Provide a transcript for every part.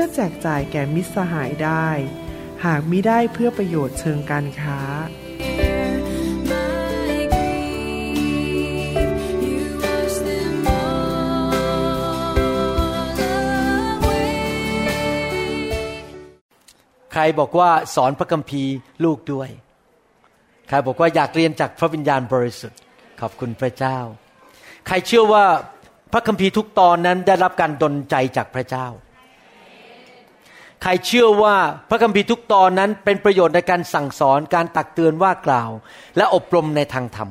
พื่อแจกจ่ายแก่มิตรสหายได้ หากมิได้เพื่อประโยชน์เชิงการค้า ใครบอกว่าสอนพระคัมภีร์ลูกด้วย ใครบอกว่าอยากเรียนจากพระวิญญาณบริสุทธิ์ ขอบคุณพระเจ้า ใครเชื่อว่าพระคัมภีร์ทุกตอนนั้นได้รับการดลใจจากพระเจ้า ใครเชื่อว่าพระคัมภีร์ทุกตอนนั้นเป็นประโยชน์ในการสั่งสอนการตักเตือนว่ากล่าว และอบรมในทางธรรม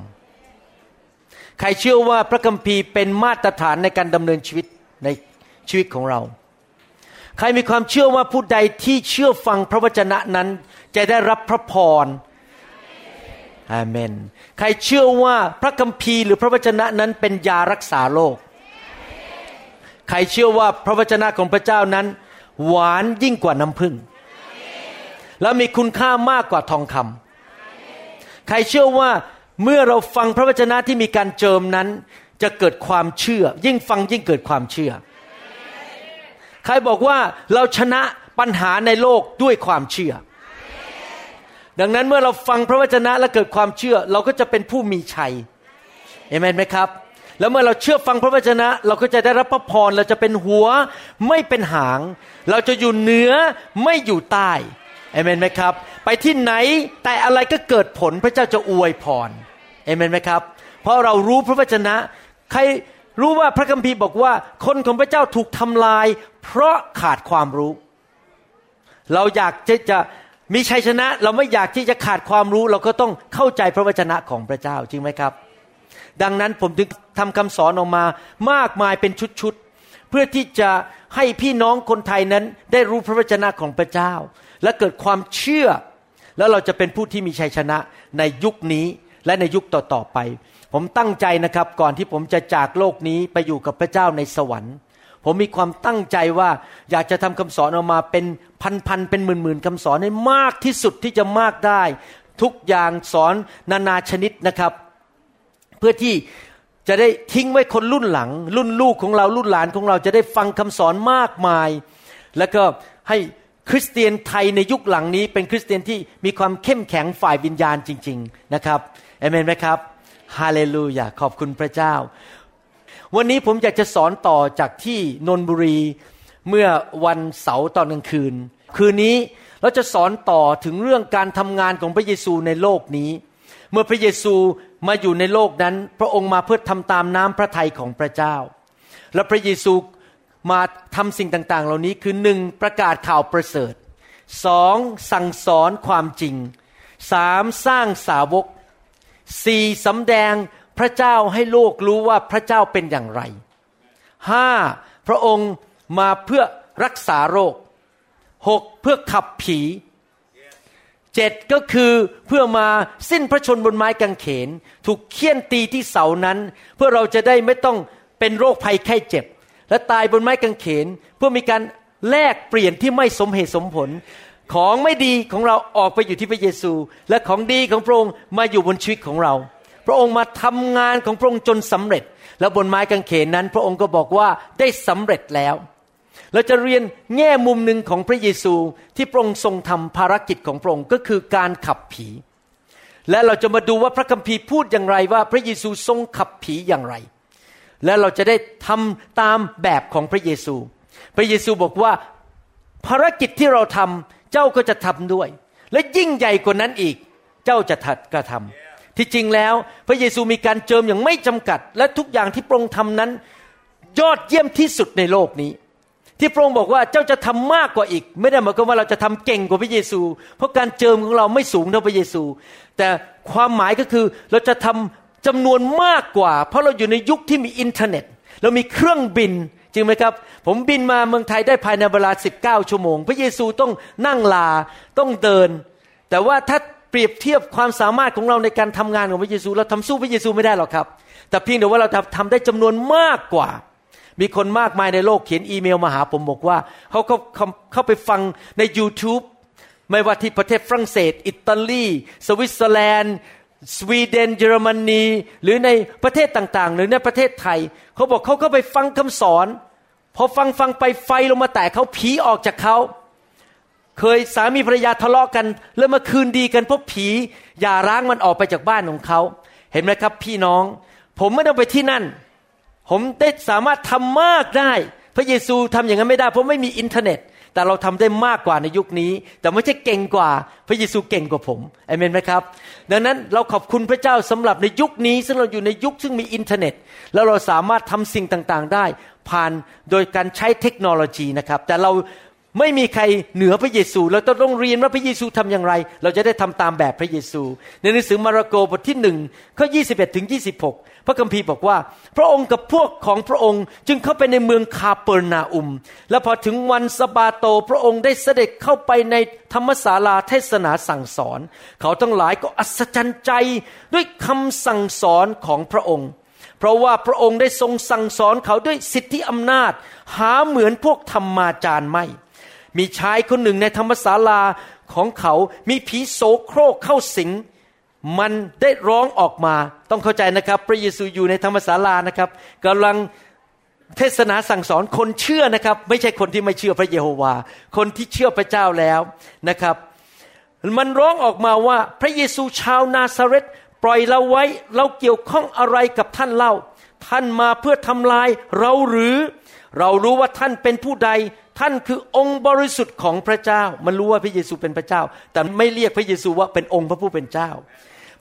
ใครเชื่อว่าพระคัมภีร์เป็นมาตรฐานในการดำเนินชีวิตในชีวิตของเรา ใครมีความเชื่อว่าผู้ใดที่เชื่อฟังพระวจนะนั้นจะได้รับพระพรอาเมน ใครเชื่อว่าพระคัมภีร์หรือพระวจนะนั้นเป็นยารักษาโรค ใครเชื่อว่าพระวจนะของพระเจ้านั้น หวานยิ่งกว่าน้ำผึ้งและมีคุณค่ามากกว่าทองคำใครเชื่อว่าเมื่อเราฟังพระวจนะที่มีการเจิมนั้น จะเกิดความเชื่อ ยิ่งฟังยิ่งเกิดความเชื่อ ใครบอกว่าเราชนะปัญหาในโลกด้วยความเชื่อ ดังนั้นเมื่อเราฟังพระวจนะและเกิดความเชื่อ เราก็จะเป็นผู้มีชัยเอเมนไหมครับ แล้วเมื่อเราเชื่อฟังพระวจนะ เราก็จะได้รับพระพรเราจะเป็นหัวไม่เป็นหาง เราจะอยู่เหนือไม่อยู่ใต้เอเมนไหมครับ ไปที่ไหนแต่อะไรก็เกิดผลพระเจ้าจะอวยพรเอเมนไหมครับ เพราะเรารู้พระวจนะ ใครรู้ว่าพระคัมภีร์บอกว่า คนของพระเจ้าถูกทำลาย เพราะขาดความรู้ เราอยากจะจะมีชัยชนะ เราไม่อยากที่จะขาดความรู้ เราก็ต้องเข้าใจพระวจนะของพระเจ้าจริงไหมครับ ดังนั้นผมถึงทำคำสอนออกมามากมายเป็นชุดๆ เพื่อที่จะให้พี่น้องคนไทยนั้นได้รู้พระวจนะของพระเจ้า และเกิดความเชื่อ แล้วเราจะเป็นผู้ที่มีชัยชนะในยุคนี้และในยุคต่อๆไป ผมตั้งใจนะครับก่อนที่ผมจะจากโลกนี้ไปอยู่กับพระเจ้าในสวรรค์ ผมมีความตั้งใจว่าอยากจะทำคำสอนออกมาเป็นพันๆเป็นหมื่นๆคำสอนให้มากที่สุดที่จะมากได้ ทุกอย่างสอนนานาชนิดนะครับ เพื่อที่จะได้ทิ้งไว้คนรุ่นหลัง รุ่นลูกของเรารุ่นหลานของเราจะได้ฟังคำสอนมากมาย แล้วก็ให้คริสเตียนไทยในยุคหลังนี้ เป็นคริสเตียนที่มีความเข้มแข็งฝ่ายวิญญาณจริง ๆ นะครับเอเมนไหมครับฮาเลลูยาขอบคุณพระเจ้า วันนี้ผมอยากจะสอนต่อจากที่นนบุรีเมื่อวันเสาร์ตอนกลางคืน คืนนี้เราจะสอนต่อถึงเรื่องการทำงานของพระเยซูในโลกนี้ เมื่อพระเยซู มาอยู่ในโลกนั้น พระองค์มาเพื่อทำตามน้ำพระทัยของพระเจ้า และพระเยซูมาทำสิ่งต่างๆ เหล่านี้คือหนึ่งประกาศข่าวประเสริฐสองสั่งสอนความจริงสามสร้างสาวกสี่สำแดงพระเจ้าให้โลกรู้ว่าพระเจ้าเป็นอย่างไรห้าพระองค์มาเพื่อรักษาโรคหกเพื่อขับผี เจ็ดก็คือเพื่อมาสิ้นพระชนบนไม้กางเขน ถูกเคี่ยนตีที่เสานั้น เพื่อเราจะได้ไม่ต้องเป็นโรคภัยไข้เจ็บ และตายบนไม้กางเขน เพื่อมีการแลกเปลี่ยนที่ไม่สมเหตุสมผล ของไม่ดีของเราออกไปอยู่ที่พระเยซู และของดีของพระองค์มาอยู่บนชีวิตของเรา พระองค์มาทำงานของพระองค์จนสำเร็จ แล้วบนไม้กางเขนนั้น พระองค์ก็บอกว่าได้สำเร็จแล้ว เราจะเรียนแง่มุมหนึ่งของพระเยซูที่พระองค์ทรงทำภารกิจของพระองค์ก็คือการขับผี และเราจะมาดูว่าพระคัมภีร์พูดอย่างไรว่าพระเยซูทรงขับผีอย่างไร และเราจะได้ทำตามแบบของพระเยซู พระเยซูบอกว่าภารกิจที่เราทำเจ้าก็จะทำด้วย และยิ่งใหญ่กว่านั้นอีก เจ้าจะถัดกระทำที่จริงแล้วพระเยซูมีการเจิมอย่างไม่จำกัด และทุกอย่างที่พระองค์ทำนั้น ยอดเยี่ยมที่สุดในโลกนี้ ที่พระองค์บอกว่าเจ้าจะทำมากกว่าอีก ไม่ได้หมายความว่าเราจะทำเก่งกว่าพระเยซู เพราะการเจิมของเราไม่สูงเท่าพระเยซู แต่ความหมายก็คือเราจะทำจำนวนมากกว่า เพราะเราอยู่ในยุคที่มีอินเทอร์เน็ต เรามีเครื่องบินจริงไหมครับ ผมบินมาเมืองไทยได้ภายในเวลา 19 ชั่วโมง พระเยซูต้องนั่งลาต้องเดิน แต่ว่าถ้าเปรียบเทียบความสามารถของเราในการทำงานของพระเยซู เราทำสู้พระเยซูไม่ได้หรอกครับ แต่เพียงแต่ว่าเราทำทำได้จำนวนมากกว่า มีคนมากมายในโลกเขียนอีเมลมาหาผมบอกว่าเขาเขาเขาเข้าไปฟังใน YouTube ไม่ว่าที่ประเทศฝรั่งเศส อิตาลี สวิตเซอร์แลนด์ สวีเดน เยอรมนี หรือในประเทศต่างๆ หรือในประเทศไทย เขาบอกเขาก็ไปฟังคำสอน พอฟังฟังไปไฟลงมาแตะเขาผีออกจากเขาเคยสามีภรรยาทะเลาะกัน แล้วมาคืนดีกันเพราะผีอย่าร้างมันออกไปจากบ้านของเขา เห็นไหมครับพี่น้อง ผมไม่ต้องไปที่นั่น ผมได้สามารถทำมากได้ พระเยซูทำอย่างนั้นไม่ได้เพราะไม่มีอินเทอร์เน็ต แต่เราทำได้มากกว่าในยุคนี้ แต่ไม่ใช่เก่งกว่า พระเยซูเก่งกว่าผมเอเมนไหมครับ ดังนั้นเราขอบคุณพระเจ้าสำหรับในยุคนี้ ซึ่งเราอยู่ในยุคซึ่งมีอินเทอร์เน็ต แล้วเราสามารถทำสิ่งต่างๆได้ ผ่านโดยการใช้เทคโนโลยีนะครับ แต่เราไม่มีใครเหนือพระเยซู เราต้องเรียนว่าพระเยซูทำอย่างไร เราจะได้ทำตามแบบพระเยซู ในหนังสือมาระโกบทที่หนึ่งข้อ21ถึง26 พระคัมภีร์บอกว่า พระองค์กับพวกของพระองค์จึงเข้าไปในเมืองคาเปอร์นาอุม และพอถึงวันสบาโตพระองค์ได้เสด็จเข้าไปในธรรมศาลาเทศนาสั่งสอน เขาทั้งหลายก็อัศจรรย์ใจด้วยคำสั่งสอนของพระองค์ เพราะว่าพระองค์ได้ทรงสั่งสอนเขาด้วยสิทธิอำนาจ หาเหมือนพวกธรรมาจารย์ไม่ มีชายคนหนึ่งในธรรมศาลาของเขามีผีโสโครกเข้าสิง มันได้ร้องออกมาต้องเข้าใจนะครับ พระเยซูอยู่ในธรรมศาลานะครับกำลังเทศนาสั่งสอนคนเชื่อนะครับ ไม่ใช่คนที่ไม่เชื่อพระเยโฮวา คนที่เชื่อพระเจ้าแล้วนะครับ มันร้องออกมาว่าพระเยซูชาวนาซาเรตปล่อยเราไว้เราเกี่ยวข้องอะไรกับท่านเล่า ท่านมาเพื่อทำลายเราหรือ เรารู้ว่าท่านเป็นผู้ใด ท่านคือองค์บริสุทธิ์ของพระเจ้า มันรู้ว่าพระเยซูเป็นพระเจ้า แต่ไม่เรียกพระเยซูว่าเป็นองค์พระผู้เป็นเจ้า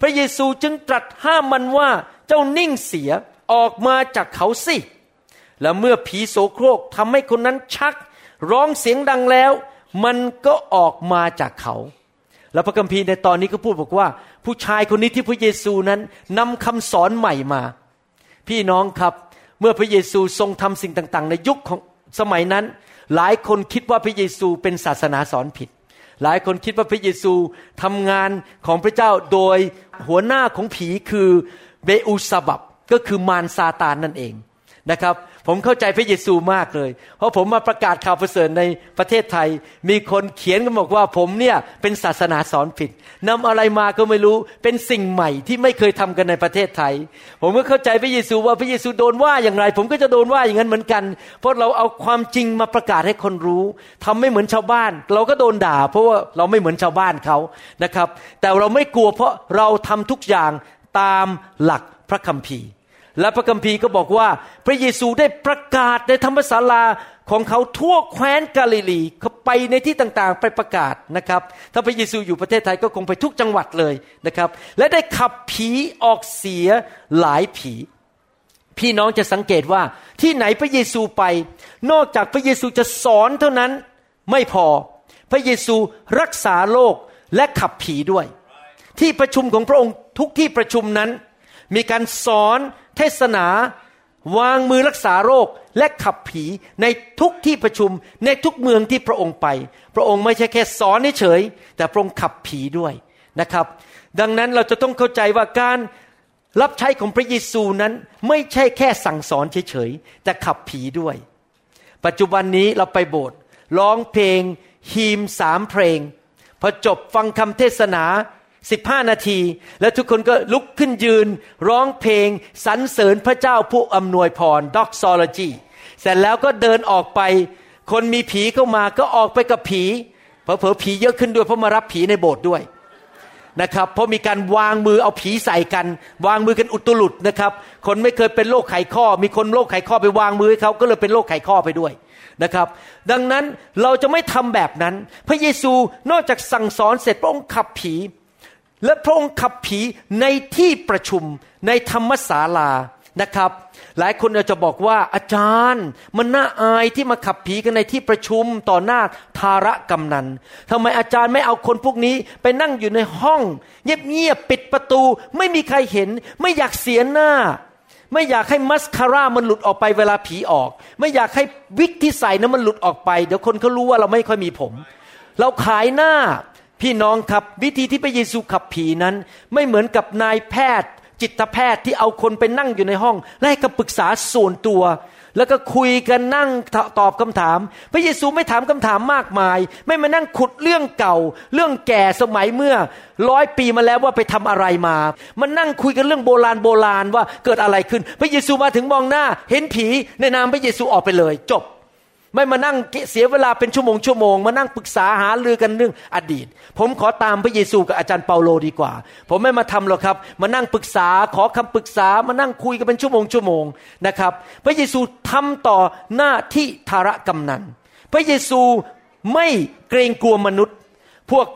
พระเยซูจึงตรัสห้ามมันว่าเจ้านิ่งเสียออกมาจากเขาสิแล้วเมื่อผีโสโครกทำให้คนนั้นชัก ร้องเสียงดังแล้ว มันก็ออกมาจากเขา แล้วพระคัมภีร์ในตอนนี้ก็พูดบอกว่า ผู้ชายคนนี้ที่พระเยซูนั้นนำคำสอนใหม่มา พี่น้องครับ เมื่อพระเยซูทรงทำสิ่งต่าง ๆ ในยุคของสมัยนั้น หลายคนคิดว่าพระเยซูเป็นศาสนาสอนผิด หลายคนคิดว่าพระเยซูทำงานของพระเจ้าโดยหัวหน้าของผีคือเบอูซาบับก็คือมารซาตานนั่นเองนะครับ ผมเข้าใจพระเยซูมากเลย เพราะผมมาประกาศข่าวประเสริฐในประเทศไทย มีคนเขียนกันบอกว่าผมเนี่ยเป็นศาสนาสอนผิดนำอะไรมาก็ไม่รู้เป็นสิ่งใหม่ที่ไม่เคยทำกันในประเทศไทย ผมก็เข้าใจพระเยซูว่าพระเยซูโดนว่าอย่างไร ผมก็จะโดนว่าอย่างนั้นเหมือนกัน เพราะเราเอาความจริงมาประกาศให้คนรู้ทำไม่เหมือนชาวบ้าน เราก็โดนด่า เพราะว่าเราไม่เหมือนชาวบ้านเขานะครับ แต่เราไม่กลัวเพราะเราทำทุกอย่างตามหลักพระคัมภีร์ และพระคัมภีร์ก็บอกว่า พระเยซูได้ประกาศในธรรมศาลาของเขาทั่วแคว้นกาลิลีเขาไปในที่ต่างๆ ไปประกาศนะครับ ถ้าพระเยซูอยู่ประเทศไทยก็คงไปทุกจังหวัดเลยนะครับ และได้ขับผีออกเสียหลายผี พี่น้องจะสังเกตว่าที่ไหนพระเยซูไป นอกจากพระเยซูจะสอนเท่านั้นไม่พอ พระเยซูรักษาโรคและขับผีด้วย ที่ประชุมของพระองค์ทุกที่ประชุมนั้น มีการสอนเทศนาวางมือรักษาโรคและขับผีในทุกที่ประชุมในทุกเมืองที่พระองค์ไป พระองค์ไม่ใช่แค่สอนเฉยแต่พระองค์ขับผีด้วยนะครับ ดังนั้นเราจะต้องเข้าใจว่าการรับใช้ของพระเยซูนั้นไม่ใช่แค่สั่งสอนเฉยๆแต่ขับผีด้วย ปัจจุบันนี้เราไปโบสถ์ร้องเพลงฮีมสามเพลง พอจบฟังคำเทศนา 15 นาที แล้วทุกคนก็ลุกขึ้นยืน ร้องเพลงสรรเสริญพระเจ้าผู้อำนวยพร doxology เสร็จแล้วก็เดินออกไป คนมีผีเข้ามาก็ออกไปกับผีเผลอๆผีเยอะขึ้นด้วยเพราะมารับผีในโบสถ์ด้วยนะครับเพราะมีการวางมือเอาผีใส่กัน วางมือกันอุตลุดนะครับ คนไม่เคยเป็นโรคไขข้อ มีคนโรคไขข้อไปวางมือให้เขาก็เลยเป็นโรคไขข้อไปด้วยนะครับ ดังนั้นเราจะไม่ทำแบบนั้น พระเยซูนอกจากสั่งสอนเสร็จพระองค์ขับผี และพระองค์ขับผีในที่ประชุมในธรรมศาลานะครับ หลายคนอาจจะบอกว่าอาจารย์ มันน่าอายที่มาขับผีกันในที่ประชุมต่อหน้าทาระกำนันทำไมอาจารย์ไม่เอาคนพวกนี้ไปนั่งอยู่ในห้อง เงียบๆปิดประตู ไม่มีใครเห็น ไม่อยากเสียหน้า ไม่อยากให้มัสคาร่ามันหลุดออกไปเวลาผีออก ไม่อยากให้วิกที่ใส่นั้นมันหลุดออกไป เดี๋ยวคนเขารู้ว่าเราไม่ค่อยมีผม เราขายหน้า พี่น้องครับวิธีที่พระเยซูขับผีนั้น ไม่เหมือนกับนายแพทย์ จิตแพทย์ที่เอาคนไปนั่งอยู่ในห้อง และให้คำปรึกษาส่วนตัว แล้วก็คุยกันนั่งตอบคำถาม พระเยซูไม่ถามคำถามมากมาย ไม่มานั่งขุดเรื่องเก่า เรื่องแก่สมัยเมื่อร้อยปีมาแล้วว่าไปทำอะไรมามันนั่งคุยกันเรื่องโบราณโบราณว่าเกิดอะไรขึ้น พระเยซูมาถึงมองหน้า เห็นผีในนามพระเยซูออกไปเลย จบ ไม่มานั่งเสียเวลาเป็นชั่วโมงชั่วโมงมานั่งปรึกษาหารือกันเรื่องอดีต ผมขอตามพระเยซูกับอาจารย์เปาโลดีกว่า ผมไม่มาทำหรอกครับ มานั่งปรึกษาขอคำปรึกษามานั่งคุยกันเป็นชั่วโมงชั่วโมงนะครับ พระเยซูทำต่อหน้าที่ธารกำนัน พระเยซูไม่เกรงกลัวมนุษย์ พวก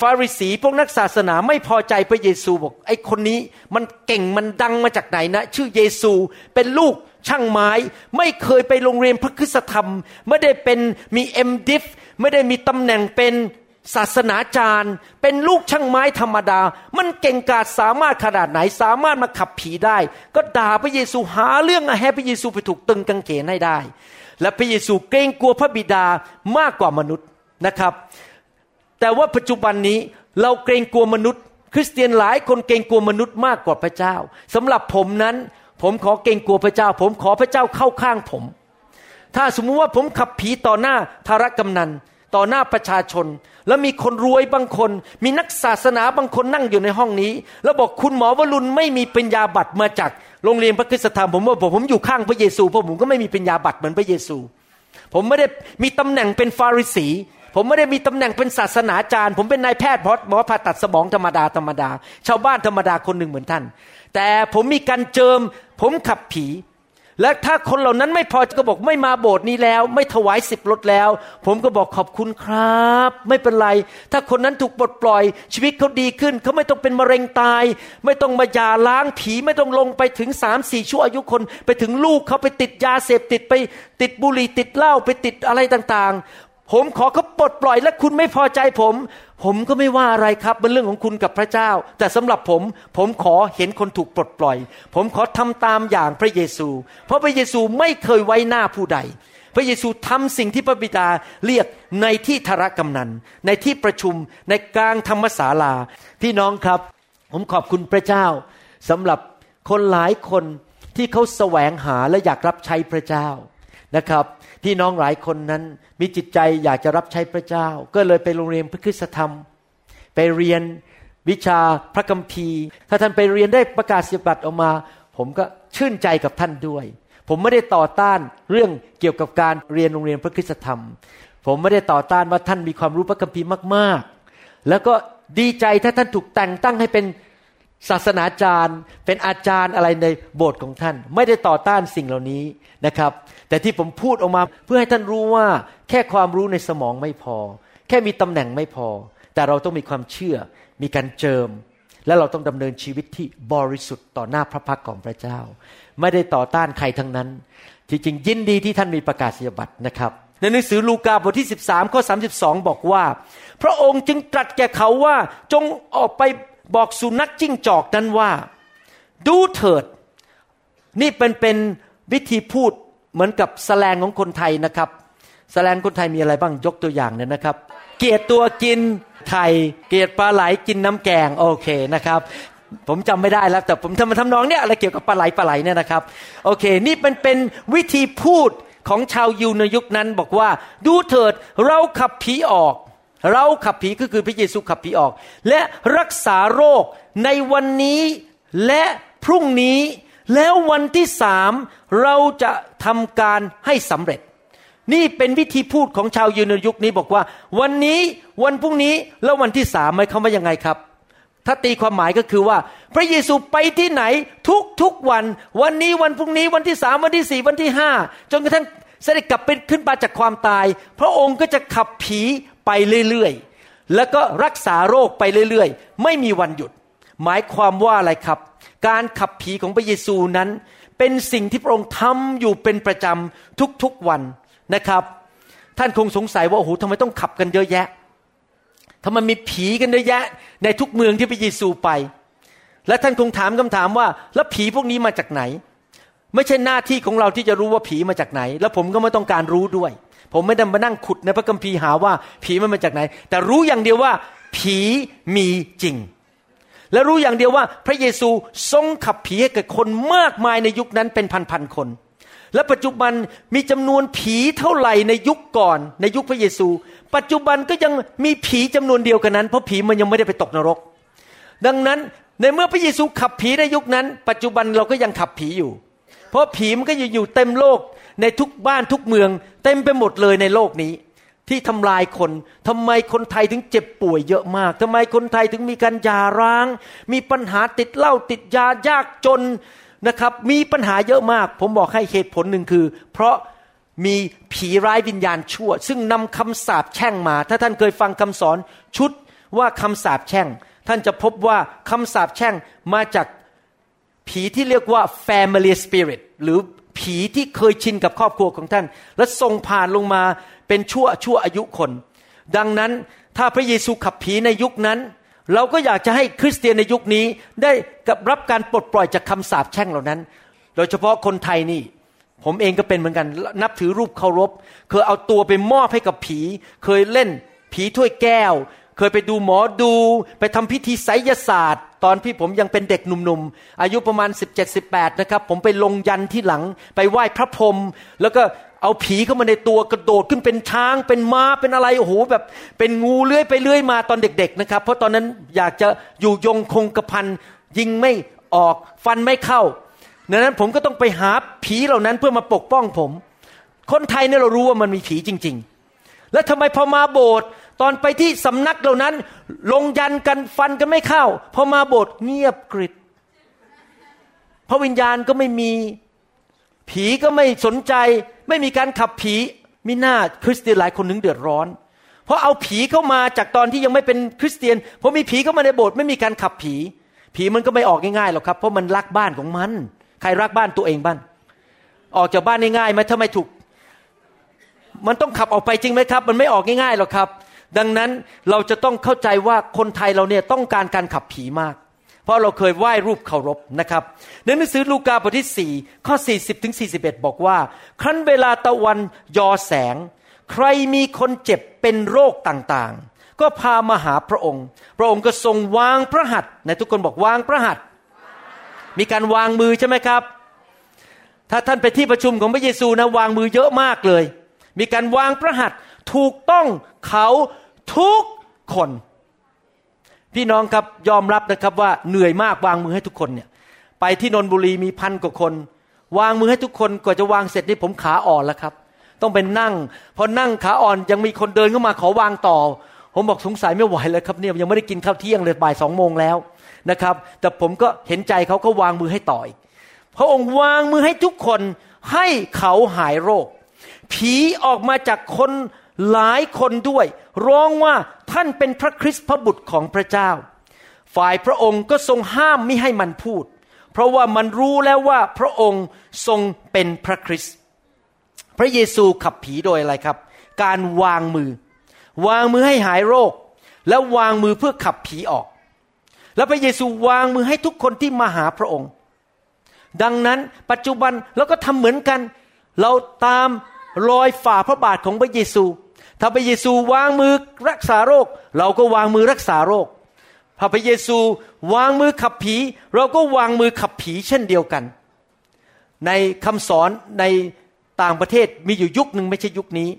ฟาริสีพวกนักศาสนาไม่พอใจพระเยซูบอกไอ้คนนี้มันเก่งมันดังมาจากไหนนะ ชื่อเยซูเป็นลูก ช่างไม้ ไม่เคยไปโรงเรียนพระคุณธรรม ไม่ได้เป็นมีเอ็มดิฟไม่ได้มีตำแหน่งเป็นศาสนาจารย์ เป็นลูกช่างไม้ธรรมดา มันเก่งกาจสามารถขนาดไหนสามารถมาขับผีได้ ก็ด่าพระเยซูหาเรื่องให้พระเยซูไปถูกตึงกางเขนให้ได้ และพระเยซูเกรงกลัวพระบิดามากกว่ามนุษย์นะครับ แต่ว่าปัจจุบันนี้เราเกรงกลัวมนุษย์ คริสเตียนหลายคนเกรงกลัวมนุษย์มากกว่าพระเจ้าสำหรับผมนั้น ผมขอเกรงกลัวพระเจ้า ผมขอพระเจ้าเข้าข้างผม ถ้าสมมุติว่าผมขับผีต่อหน้าธารกำนัน ต่อหน้าประชาชน แล้วมีคนรวยบางคน มีนักศาสนาบางคนนั่งอยู่ในห้องนี้ แล้วบอกคุณหมอวรุณไม่มีปัญญาบัตรมาจากโรงเรียนพระคุณธรรมผมว่าผมอยู่ข้างพระเยซูเพราะผมก็ไม่มีปัญญาบัตรเหมือนพระเยซู ผมไม่ได้มีตำแหน่งเป็นฟาริสีผมไม่ได้มีตำแหน่งเป็นศาสนาจารย์ ผมเป็นนายแพทย์หมอผ่าตัดสมองธรรมดาธรรมดา ชาวบ้านธรรมดาคนหนึ่งเหมือนท่าน แต่ผมมีการเจิม ผมขับผี และถ้าคนเหล่านั้นไม่พอก็บอกไม่มาโบสถ์นี้แล้ว ไม่ถวายสิบรถแล้ว ผมก็บอกขอบคุณครับ ไม่เป็นไร ถ้าคนนั้นถูกปลดปล่อย ชีวิตเขาดีขึ้น เขาไม่ต้องเป็นมะเร็งตาย ไม่ต้องมาหยาล้างผี ไม่ต้องลงไปถึงสามสี่ชั่วอายุคน ไปถึงลูกเขาไปติดยาเสพติดไปติดบุหรี่ติดเหล้าไปติดอะไรต่างๆ ผมขอเขาปลดปล่อยและคุณไม่พอใจผม ผมก็ไม่ว่าอะไรครับเป็นเรื่องของคุณกับพระเจ้า แต่สำหรับผม ผมขอเห็นคนถูกปลดปล่อย ผมขอทำตามอย่างพระเยซู เพราะพระเยซูไม่เคยไว้หน้าผู้ใด พระเยซูทำสิ่งที่พระบิดาเรียกในที่ธารกำนัน ในที่ประชุมในกลางธรรมศาลาพี่น้องครับ ผมขอบคุณพระเจ้าสำหรับคนหลายคนที่เขาแสวงหาและอยากรับใช้พระเจ้านะครับ พี่น้องหลายคนนั้นมีจิตใจอยากจะรับใช้พระเจ้า ก็เลยไปโรงเรียนพระคุณธรรม ไปเรียนวิชาพระคัมภีร์ ถ้าท่านไปเรียนได้ประกาศสิบัติออกมา ผมก็ชื่นใจกับท่านด้วย ผมไม่ได้ต่อต้านเรื่องเกี่ยวกับการเรียนโรงเรียนพระคุณธรรม ผมไม่ได้ต่อต้านว่าท่านมีความรู้พระคัมภีร์มาก ๆ แล้วก็ดีใจถ้าท่านถูกแต่งตั้งให้เป็นศาสนาจารย์ เป็นอาจารย์อะไรในโบสถ์ของท่าน ไม่ได้ต่อต้านสิ่งเหล่านี้นะครับ แต่ที่ผมพูดออกมาเพื่อให้ท่านรู้ว่า แค่ความรู้ในสมองไม่พอ แค่มีตำแหน่งไม่พอ แต่เราต้องมีความเชื่อ มีการเจิม และเราต้องดำเนินชีวิตที่บริสุทธิ์ต่อหน้าพระพักตร์ของพระเจ้า ไม่ได้ต่อต้านใครทั้งนั้น ที่จริงยินดีที่ท่านมีประกาศนียบัตรนะครับในหนังสือลูกาบทที่ 13ข้อ32 บอกว่า พระองค์จึงตรัสแก่เขาว่าจงออกไปบอกสุนัขจิ้งจอกนั้นว่า ดูเถิด นี่เป็นเป็นวิธีพูด เหมือนกับแสลงของคนไทยนะครับ แสลงคนไทยมีอะไรบ้างยกตัวอย่างเนี่ยนะครับ เกียรตัวกินไข่เกียรปลาไหลกินน้ำแกงโอเคนะครับ ผมจำไม่ได้แล้วแต่ผมทำมาทำนองเนี่ยอะไรเกี่ยวกับปลาไหลปลาไหลเนี่ยนะครับ โอเค นี่เป็นเป็นวิธีพูดของชาวยูในยุคนั้นบอกว่า ดูเถิดเราขับผีออก เราขับผีก็คือพระเยซูขับผีออก และรักษาโรคในวันนี้และพรุ่งนี้ แล้ววันที่สามเราจะทำการให้สำเร็จ นี่เป็นวิธีพูดของชาวยูนยุคนี้บอกว่า วันนี้วันพรุ่งนี้แล้ววันที่สามหมายความว่ายังไงครับ ถ้าตีความหมายก็คือว่า พระเยซูไปที่ไหนทุกทุกวัน วันนี้วันพรุ่งนี้วันที่สามวันที่สี่วันที่ห้าจนกระทั่งเสด็จกลับเป็นขึ้นมาจากความตาย พระองค์ก็จะขับผีไปเรื่อยๆแล้วก็รักษาโรคไปเรื่อยๆ ไม่มีวันหยุด หมายความว่าอะไรครับ การขับผีของพระเยซูนั้น เป็นสิ่งที่พระองค์ทำอยู่เป็นประจำทุกๆวันนะครับ ท่านคงสงสัยว่าโอ้โหทำไมต้องขับกันเยอะแยะทำไมมีผีกันเยอะแยะ ในทุกเมืองที่พระเยซูไป และท่านคงถามคำถามว่า แล้วผีพวกนี้มาจากไหน ไม่ใช่หน้าที่ของเราที่จะรู้ว่าผีมาจากไหน แล้วผมก็ไม่ต้องการรู้ด้วย ผมไม่ได้มานั่งขุดในพระคัมภีร์หาว่าผีมันมาจากไหน แต่รู้อย่างเดียวว่า ผีมีจริง และรู้อย่างเดียวว่าพระเยซูทรงขับผีให้กับคนมากมายในยุคนั้นเป็นพันๆคน และปัจจุบันมีจำนวนผีเท่าไหร่ในยุคก่อนในยุคพระเยซู ปัจจุบันก็ยังมีผีจำนวนเดียวกันนั้น เพราะผีมันยังไม่ได้ไปตกนรก ดังนั้นในเมื่อพระเยซูขับผีในยุคนั้น ปัจจุบันเราก็ยังขับผีอยู่ เพราะผีมันก็อยู่อยู่เต็มโลกในทุกบ้านทุกเมือง เต็มไปหมดเลยในโลกนี้ ที่ทำลายคนทำไมคนไทยถึงเจ็บป่วยเยอะมากทำไมคนไทยถึงมีการหย่าร้าง มีปัญหาติดเหล้าติดยายากจนนะครับ มีปัญหาเยอะมาก ผมบอกให้เหตุผลหนึ่งคือ เพราะมีผีร้ายวิญญาณชั่ว ซึ่งนำคำสาปแช่งมา ถ้าท่านเคยฟังคำสอนชุดว่าคำสาปแช่ง ท่านจะพบว่าคำสาปแช่งมาจากผีที่เรียกว่า family spirit หรือ ผีที่เคยชินกับครอบครัวของท่าน และส่งผ่านลงมาเป็นชั่วชั่วอายุคน ดังนั้นถ้าพระเยซูขับผีในยุคนั้น เราก็อยากจะให้คริสเตียนในยุคนี้ได้กับรับการปลดปล่อยจากคำสาปแช่งเหล่านั้น โดยเฉพาะคนไทยนี่ ผมเองก็เป็นเหมือนกัน นับถือรูปเคารพ เคยเอาตัวไปมอบให้กับผี เคยเล่นผีถ้วยแก้ว เคยไปดูหมอดู ไปทำพิธีไสยศาสตร์ ตอนที่ผมยังเป็นเด็กหนุ่มๆ อายุประมาณ 17-18 นะครับ ผมไปลงยันที่หลัง ไปไหว้พระพรหมแล้วก็เอาผีเข้ามาในตัวกระโดดขึ้นเป็นช้าง เป็นม้าเป็นอะไรโอ้โหแบบ เป็นงูเลื้อยไปเลื้อยมาตอนเด็ก ๆ นะครับ เพราะตอนนั้นอยากจะอยู่ยงคงกระพันยิงไม่ออกฟันไม่เข้าดังนั้นผมก็ต้องไปหาผีเหล่านั้นเพื่อมาปกป้องผม คนไทยเนี่ยเรารู้ว่ามันมีผีจริง ๆ แล้วทำไมพอมาโบสถ์ ตอนไปที่สำนักเหล่านั้น ลงยันกันฟันกันไม่เข้าพอมาโบสถ์เงียบกริบพระวิญญาณก็ไม่มี ผีก็ไม่สนใจ ไม่มีการขับผีมิน้าคริสเตียนหลายคนถึงเดือดร้อน เพราะเอาผีเข้ามาจากตอนที่ยังไม่เป็นคริสเตียนพอมีผีเข้ามาในโบสถ์ไม่มีการขับผี ผีมันก็ไม่ออกง่ายๆหรอกครับ เพราะมันรักบ้านของมัน ใครรักบ้านตัวเองบ้างออกจากบ้านง่ายๆไหมถ้าไม่ถูก มันต้องขับออกไปจริงไหมครับ มันไม่ออกง่ายๆหรอกครับ ดังนั้นเราจะต้องเข้าใจว่าคนไทยเราเนี่ยต้องการการขับผีมาก เพราะเราเคยไหว้รูปเคารพนะครับในหนังสือลูกาบทที่ 4 ข้อ 40ถึง41 บอกว่า ครั้นเวลาตะวันยอแสง ใครมีคนเจ็บเป็นโรคต่างๆ ก็พามาหาพระองค์ พระองค์ก็ทรงวางพระหัตถ์ในทุกคนบอกวางพระหัตถ์มีการวางมือใช่ไหมครับ ถ้าท่านไปที่ประชุมของพระเยซูนะวางมือเยอะมากเลย มีการวางพระหัตถ์ถูกต้องเขา ทุกคน พี่น้องครับยอมรับนะครับว่าเหนื่อยมากวางมือให้ทุกคนเนี่ย ไปที่นนบุรีมีพันกว่าคน วางมือให้ทุกคนกว่าจะวางเสร็จนี่ผมขาอ่อนแล้วครับ ต้องไปนั่ง พอนั่งขาอ่อนยังมีคนเดินเข้ามาขอวางต่อ ผมบอกสงสัยไม่ไหวเลยครับเนี่ยยังไม่ได้กินข้าวเที่ยงเลยบ่ายสองโมงแล้วนะครับ แต่ผมก็เห็นใจเขาก็วางมือให้ต่อยพระองค์วางมือให้ทุกคนให้เขาหายโรค ผีออกมาจากคน หลายคนด้วย ร้องว่าท่านเป็นพระคริสต์พระบุตรของพระเจ้า ฝ่ายพระองค์ก็ทรงห้ามไม่ให้มันพูด เพราะว่ามันรู้แล้วว่าพระองค์ทรงเป็นพระคริสต์พระเยซูขับผีโดยอะไรครับ การวางมือ วางมือให้หายโรค แล้ววางมือเพื่อขับผีออก แล้วพระเยซูวางมือให้ทุกคนที่มาหาพระองค์ ดังนั้นปัจจุบันเราก็ทำเหมือนกัน เราตามรอยฝ่าพระบาทของพระเยซู ถ้าพระเยซูวางมือรักษาโรค เราก็วางมือรักษาโรคถ้าพระเยซูวางมือขับผี เราก็วางมือขับผีเช่นเดียวกัน ในคำสอนในต่างประเทศมีอยู่ยุคหนึ่งไม่ใช่ยุคนี้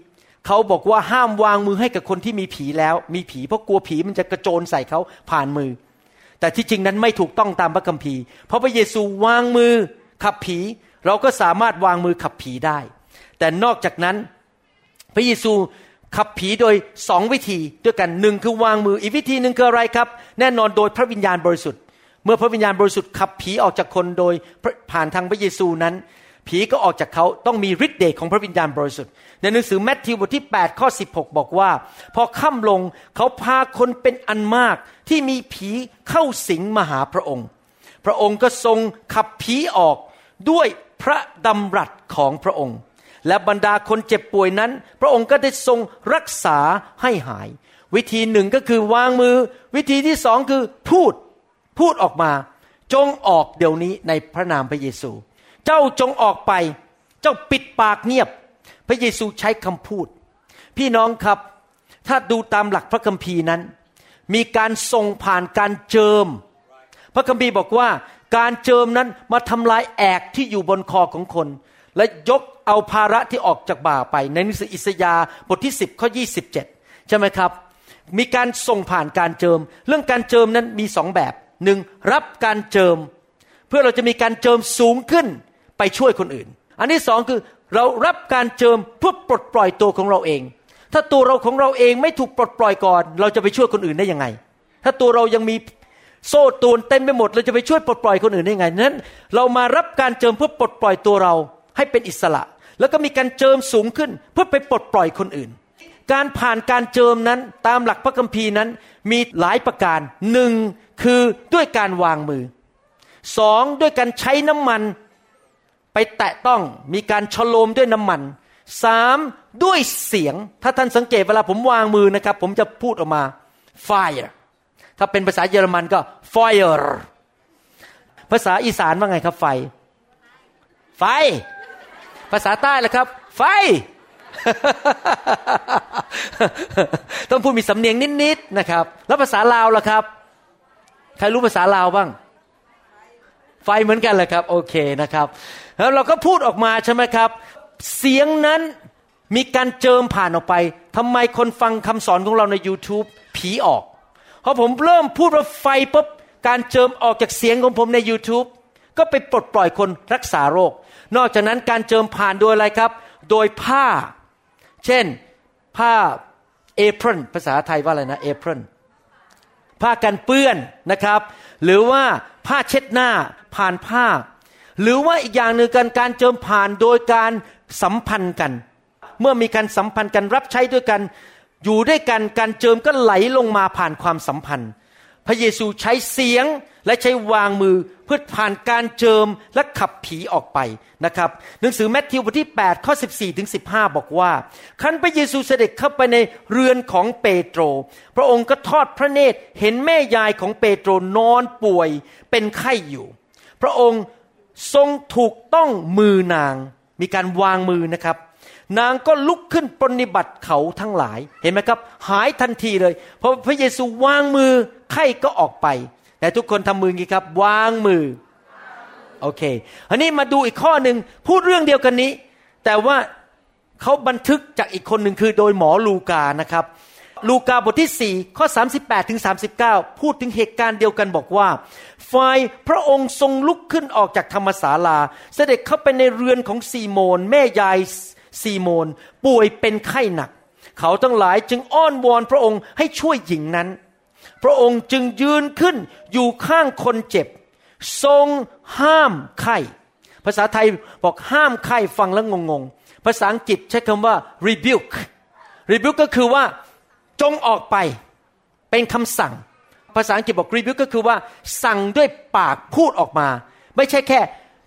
เขาบอกว่าห้ามวางมือให้กับคนที่มีผีแล้ว มีผีเพราะกลัวผีมันจะกระโจนใส่เขาผ่านมือ แต่ที่จริงนั้นไม่ถูกต้องตามพระคัมภีร์ เพราะพระเยซูวางมือขับผี เราก็สามารถวางมือขับผีได้ แต่นอกจากนั้นพระเยซู ขับผีโดยสองวิธีด้วยกันหนึ่งคือวางมืออีกวิธีหนึ่งคืออะไรครับ แน่นอนโดยพระวิญญาณบริสุทธิ์ เมื่อพระวิญญาณบริสุทธิ์ขับผีออกจากคนโดยผ่านทางพระเยซูนั้น ผีก็ออกจากเขาต้องมีฤทธิ์เดชของพระวิญญาณบริสุทธิ์ในหนังสือแมทธิวบทที่8ข้อ16 บอกว่า พอค่ำลงเขาพาคนเป็นอันมากที่มีผีเข้าสิงมาหาพระองค์ พระองค์ก็ทรงขับผีออกด้วยพระดำรัสของพระองค์ และบรรดาคนเจ็บป่วยนั้น พระองค์ก็ได้ทรงรักษาให้หาย วิธีหนึ่งก็คือวางมือ วิธีที่สองคือพูดพูดออกมา จงออกเดี๋ยวนี้ในพระนามพระเยซู เจ้าจงออกไป เจ้าปิดปากเงียบ พระเยซูใช้คำพูด พี่น้องครับ ถ้าดูตามหลักพระคัมภีร์นั้น มีการส่งผ่านการเจิม พระคัมภีร์บอกว่าการเจิมนั้นมาทำลายแอกที่อยู่บนคอของคน และยกเอาภาระที่ออกจากบ่าไป ในหนังสืออิสยาบทที่ 10ข้อ27 ใช่ไหมครับ มีการส่งผ่านการเจิม เรื่องการเจิมนั้นมีสองแบบหนึ่งรับการเจิม เพื่อเราจะมีการเจิมสูงขึ้นไปช่วยคนอื่น อันที่สองคือเรารับการเจิมเพื่อปลดปล่อยตัวของเราเอง ถ้าตัวเราของเราเองไม่ถูกปลดปล่อยก่อน เราจะไปช่วยคนอื่นได้ยังไง ถ้าตัวเรายังมีโซ่ตรวนเต็มไปหมด เราจะไปช่วยปลดปล่อยคนอื่นได้ยังไงนั้น เรามารับการเจิมเพื่อปลดปล่อยตัวเรา ให้เป็นอิสระ แล้วก็มีการเจิมสูงขึ้น เพื่อไปปลดปล่อยคนอื่น การผ่านการเจิมนั้นตามหลักพระคัมภีร์นั้นมีหลายประการหนึ่งคือด้วยการวางมือสองด้วยการใช้น้ำมันไปแตะต้องมีการชโลมด้วยน้ำมันสามด้วยเสียง ถ้าท่านสังเกตเวลาผมวางมือนะครับ ผมจะพูดออกมา fire ถ้าเป็นภาษาเยอรมันก็ fire ภาษาอีสานว่าไงครับไฟ ไฟ ภาษาใต้ล่ะครับ ไฟ ต้องพูดมีสำเนียงนิดๆนะครับ แล้วภาษาลาวล่ะครับ ใครรู้ภาษาลาวบ้าง ไฟเหมือนกันเลยครับ โอเคนะครับ แล้วเราก็พูดออกมาใช่ไหมครับ เสียงนั้นมีการเจิมผ่านออกไปทำไมคนฟังคำสอนของเราใน YouTube ผีออก เพราะผมเริ่มพูดว่าไฟปุ๊บการเจิมออกจากเสียงของผมใน YouTube ก็ไปปลดปล่อยคนรักษาโรค นอกจากนั้นการเจิมผ่านโดยอะไรครับ โดยผ้า เช่นผ้าเอพรนภาษาไทยว่าอะไรนะเอพรนผ้ากันเปื้อนนะครับ หรือว่าผ้าเช็ดหน้าผ่านผ้า หรือว่าอีกอย่างหนึ่งการการเจิมผ่านโดยการสัมพันธ์กัน เมื่อมีการสัมพันธ์กันรับใช้ด้วยกัน อยู่ด้วยกันการเจิมก็ไหลลงมาผ่านความสัมพันธ์ พระเยซูใช้เสียง และใช้วางมือเพื่อผ่านการเจิมและขับผีออกไปนะครับ หนังสือแมทธิวบทที่ 8 ข้อ 14 ถึง 15 บอกว่าคันพระเยซูเสด็จเข้าไปในเรือนของเปโตร พระองค์ก็ทอดพระเนตรเห็นแม่ยายของเปโตรนอนป่วยเป็นไข้อยู่ พระองค์ทรงถูกต้องมือนาง มีการวางมือนะครับนางก็ลุกขึ้นปรนนิบัติเขาทั้งหลาย เห็นไหมครับ หายทันทีเลย เพราะพระเยซูวางมือไข้ก็ออกไป แต่ทุกคนทำมืออย่างนี้ครับ วางมือโอเคอันนี้มาดูอีกข้อหนึ่งพูดเรื่องเดียวกันนี้ แต่ว่าเขาบันทึกจากอีกคนหนึ่งคือโดยหมอลูกานะครับ ลูกาบทที่ 4 ข้อ 38ถึง39 พูดถึงเหตุการณ์เดียวกันบอกว่าฝ่ายพระองค์ทรงลุกขึ้นออกจากธรรมศาลา เสด็จเข้าไปในเรือนของซีโมน แม่ยายซีโมน ป่วยเป็นไข้หนัก เขาทั้งหลายจึงอ้อนวอนพระองค์ให้ช่วยหญิงนั้น พระองค์จึงยืนขึ้นอยู่ข้างคนเจ็บ ทรงห้ามไข้ ภาษาไทยบอกห้ามไข้ฟังแล้วงงๆ ภาษาอังกฤษใช้คำว่า rebuke rebuke ก็คือว่าจงออกไปเป็นคำสั่ง ภาษาอังกฤษบอก rebuke ก็คือว่า สั่งด้วยปากพูดออกมา ไม่ใช่แค่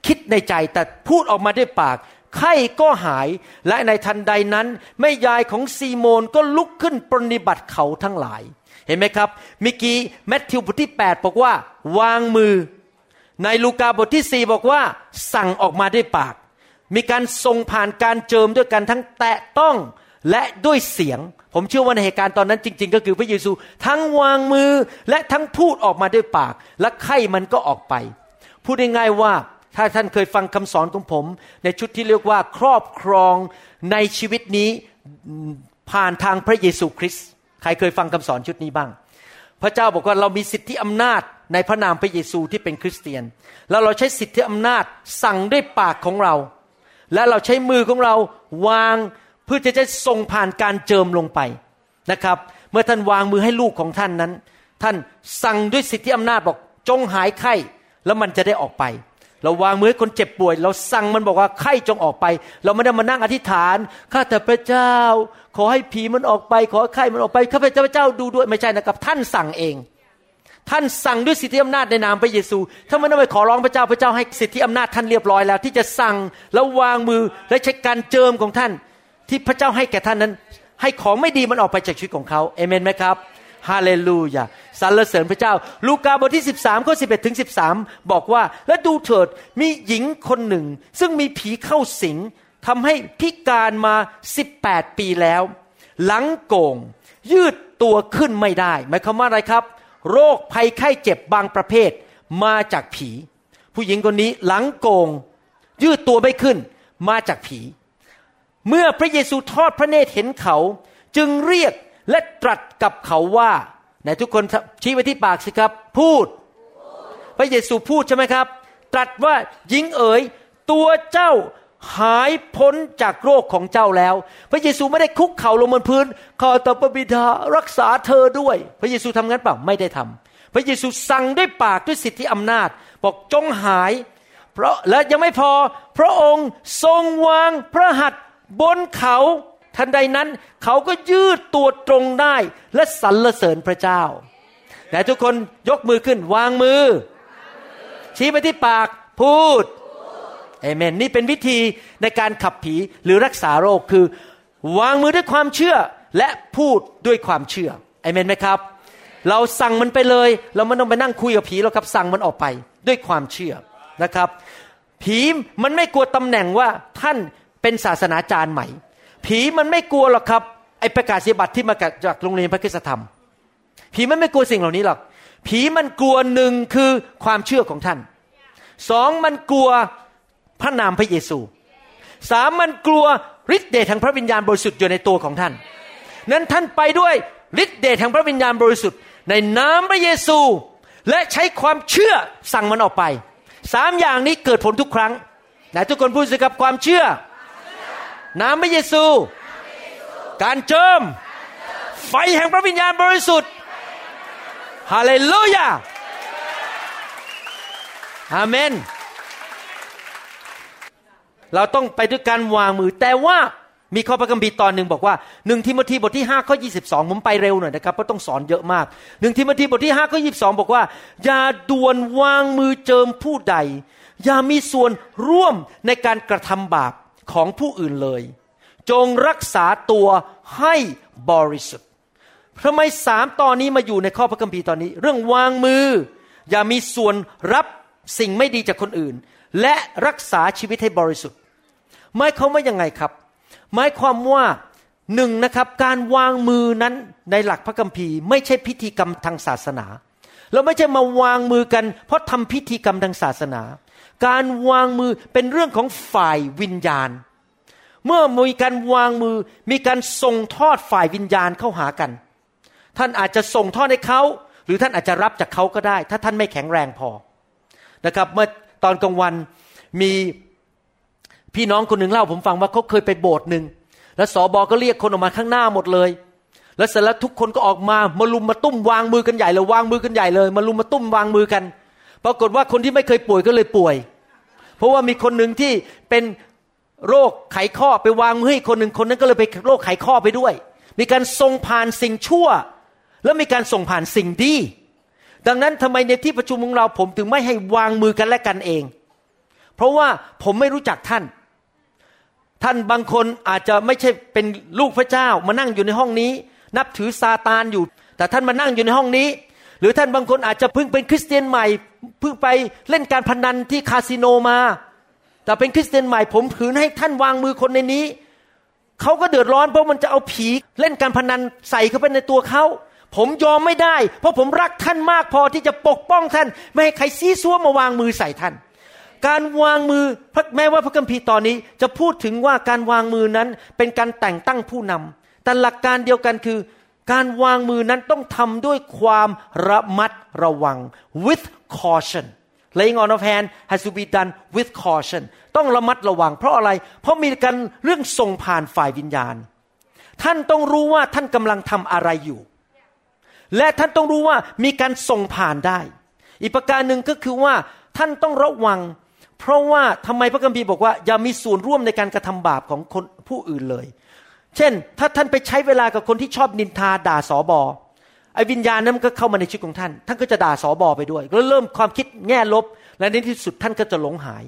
คิดในใจแต่พูดออกมาด้วยปากไข้ก็หายและในทันใดนั้นแม่ยายของซีโมนก็ลุกขึ้นปรนิบัติเขาทั้งหลาย เห็นไหมครับเมื่อกี้แมทธิวบทที่ 8 บอกว่า วางมือ ในลูกาบทที่ 4 บอกว่า สั่งออกมาด้วยปาก มีการส่งผ่านการเจิมด้วยกันทั้งแตะต้องและด้วยเสียง ผมเชื่อว่าในเหตุการณ์ตอนนั้นจริง ๆ ก็คือพระเยซู ทั้งวางมือและทั้งพูดออกมาด้วยปาก และไข้มันก็ออกไป พูดง่ายๆว่าถ้าท่านเคยฟังคำสอนของผม ในชุดที่เรียกว่าครอบครองในชีวิตนี้ผ่านทางพระเยซูคริสต์ ใครเคยฟังคำสอนชุดนี้บ้าง พระเจ้าบอกว่าเรามีสิทธิอำนาจในพระนามพระเยซูที่เป็นคริสเตียน แล้วเราใช้สิทธิอำนาจสั่งด้วยปากของเรา และเราใช้มือของเราวางเพื่อจะจะส่งผ่านการเจิมลงไปนะครับ เมื่อท่านวางมือให้ลูกของท่านนั้น ท่านสั่งด้วยสิทธิอำนาจบอกจงหายไข้แล้วมันจะได้ออกไปเราวางมือคนเจ็บป่วย เราสั่งมันบอกว่าไข้จงออกไป เราไม่ได้มานั่งอธิษฐานข้าแต่พระเจ้า ขอให้ผีมันออกไป ขอไข้มันออกไปข้าพเจ้าดูด้วยไม่ใช่นะครับ ท่านสั่งเอง ท่านสั่งด้วยสิทธิอำนาจในนามพระเยซู ถ้าไม่ต้องไปขอร้องพระเจ้าพระเจ้าให้สิทธิอำนาจท่านเรียบร้อยแล้ว ที่จะสั่งแล้ววางมือและใช้การเจิมของท่าน ที่พระเจ้าให้แก่ท่านนั้น ให้ของไม่ดีมันออกไปจากชีวิตของเขาเอเมนไหมครับฮาเลลูยาสรรเสริญพระเจ้า ลูกาบทที่ 13ข้อ11ถึง13 บอกว่า และดูเถิดมีหญิงคนหนึ่ง ซึ่งมีผีเข้าสิง ทำให้พิการมา 18 ปีแล้ว หลังโกง ยืดตัวขึ้นไม่ได้หมายความว่าอะไรครับ โรคภัยไข้เจ็บบางประเภทมาจากผี ผู้หญิงคนนี้หลังโกง ยืดตัวไม่ขึ้นมาจากผี เมื่อพระเยซูทอดพระเนตรเห็นเขา จึงเรียกและตรัสกับเขาว่าไหนทุกคนชี้ไปที่ปากสิครับ พูด พระเยซูพูดใช่ไหมครับ ตรัสว่าหญิงเอ๋ยตัวเจ้า หายพ้นจากโรคของเจ้าแล้ว พระเยซูไม่ได้คุกเข่าลงบนพื้นขอต่อพระบิดารักษาเธอด้วย พระเยซูทำงั้นเปล่าไม่ได้ทำพระเยซูสั่งด้วยปากด้วยสิทธิอำนาจ บอกจงหาย เพราะและยังไม่พอ พระองค์ทรงวางพระหัตถ์บนเขาทันใดนั้นเขาก็ยืดตัวตรงได้และสรรเสริญพระเจ้าแต่ทุกคนยกมือขึ้นวางมือ ชี้ไปที่ปากพูด เอเมนนี่เป็นวิธีในการขับผีหรือรักษาโรคคือ วางมือด้วยความเชื่อและพูดด้วยความเชื่อเอเมนไหมครับ เราสั่งมันไปเลย เราไม่ต้องไปนั่งคุยกับผีเราครับสั่งมันออกไปด้วยความเชื่อนะครับ ผีมันไม่กลัวตำแหน่งว่าท่านเป็นศาสนาจารย์ใหม่ ผีมันไม่กลัวหรอกครับไอประกาศนียบัตรที่มาจากโรงเรียนพระคุณธรรม ผีมันไม่กลัวสิ่งเหล่านี้หรอก ผีมันกลัวหนึ่งคือความเชื่อของท่านสองมันกลัว พระนามพระเยซู สามมันกลัวฤทธิ์เดชแห่งพระวิญญาณบริสุทธิ์อยู่ในตัวของท่าน นั้นท่านไปด้วยฤทธิ์เดชแห่งพระวิญญาณบริสุทธิ์ ในนามพระเยซู และใช้ความเชื่อสั่งมันออกไปสามอย่างนี้เกิดผลทุกครั้งไหนทุกคนพูดสิครับความเชื่อ น้ำพระเยซู การเจิม ไฟแห่งพระวิญญาณบริสุทธิ์ฮาเลลูยาอาเมน เราต้องไปด้วยการวางมือ แต่ว่ามีข้อพระคัมภีร์ตอนหนึ่งบอกว่าหนึ่งทิโมธีบทที่5ข้อ22 ผมไปเร็วหน่อยนะครับเพราะต้องสอนเยอะมากหนึ่งทิโมธีบทที่5ข้อ22 บอกว่า อย่าด่วนวางมือเจิมผู้ใด อย่ามีส่วนร่วมในการกระทำบาปของผู้อื่นเลย จงรักษาตัวให้บริสุทธิ์ทำไมสามตอนนี้มาอยู่ในข้อพระคัมภีร์ตอนนี้ เรื่องวางมือ อย่ามีส่วนรับสิ่งไม่ดีจากคนอื่น และรักษาชีวิตให้บริสุทธิ์หมายความว่ายังไงครับ หมายความว่าหนึ่งนะครับการวางมือนั้นในหลักพระคัมภีร์ ไม่ใช่พิธีกรรมทางศาสนา เราไม่ใช่มาวางมือกัน เพราะทำพิธีกรรมทางศาสนา การวางมือเป็นเรื่องของฝ่ายวิญญาณ เมื่อมีการวางมือมีการส่งทอดฝ่ายวิญญาณเข้าหากัน ท่านอาจจะส่งทอดให้เขา หรือท่านอาจจะรับจากเขาก็ได้ ถ้าท่านไม่แข็งแรงพอนะครับเมื่อ ตอนกลางวันมีพี่น้องคนหนึ่งเล่าผมฟังว่าเขาเคยไปโบสถ์หนึ่งแล้วสอบอก็เรียกคนออกมาข้างหน้าหมดเลย แล้วเสร็จแล้วทุกคนก็ออกมามาลุมมาตุ้มวางมือกันใหญ่เลยวางมือกันใหญ่เลย มาลุมมาตุ้มวางมือกัน ปรากฏว่าคนที่ไม่เคยป่วยก็เลยป่วย เพราะว่ามีคนหนึ่งที่เป็นโรคไขข้อไปวางมือให้คนหนึ่งคนนั้นก็เลยไปโรคไขข้อไปด้วย มีการส่งผ่านสิ่งชั่ว แล้วมีการส่งผ่านสิ่งดี ดังนั้นทำไมในที่ประชุมของเราผมถึงไม่ให้วางมือกันและกันเอง เพราะว่าผมไม่รู้จักท่าน ท่านบางคนอาจจะไม่ใช่เป็นลูกพระเจ้ามานั่งอยู่ในห้องนี้ นับถือซาตานอยู่ แต่ท่านมานั่งอยู่ในห้องนี้ หรือท่านบางคนอาจจะเพิ่งเป็นคริสเตียนใหม่เพิ่งไปเล่นการพนันที่คาสิโนมา แต่เป็นคริสเตียนใหม่ผมถือให้ท่านวางมือคนในนี้เขาก็เดือดร้อนเพราะมันจะเอาผีเล่นการพนันใส่เข้าไปในตัวเขา ผมยอมไม่ได้ เพราะผมรักท่านมากพอที่จะปกป้องท่าน ไม่ให้ใครซีซัวมาวางมือใส่ท่าน การวางมือแม้ว่าพระคัมภีร์ตอนนี้ จะพูดถึงว่าการวางมือนั้นเป็นการแต่งตั้งผู้นำแต่หลักการเดียวกันคือ การวางมือนั้นต้องทำด้วยความระมัดระวัง with caution laying on of hand has to be done with caution ต้องระมัดระวัง เพราะอะไร เพราะมีการเรื่องส่งผ่านฝ่ายวิญญาณ ท่านต้องรู้ว่าท่านกำลังทำอะไรอยู่ และท่านต้องรู้ว่ามีการส่งผ่านได้ อีกประการหนึ่งก็คือว่าท่านต้องระวัง เพราะว่าทำไมพระคัมภีร์บอกว่า อย่ามีส่วนร่วมในการกระทำบาปของคนผู้อื่นเลย เช่น ถ้าท่านไปใช้เวลากับคนที่ชอบนินทาด่าสอบอไอ้วิญญาณนั้นมันก็เข้ามาในชีวิตของท่าน ท่านก็จะด่าสอบอไปด้วย แล้วเริ่มความคิดแง่ลบ และในที่สุดท่านก็จะหลงหาย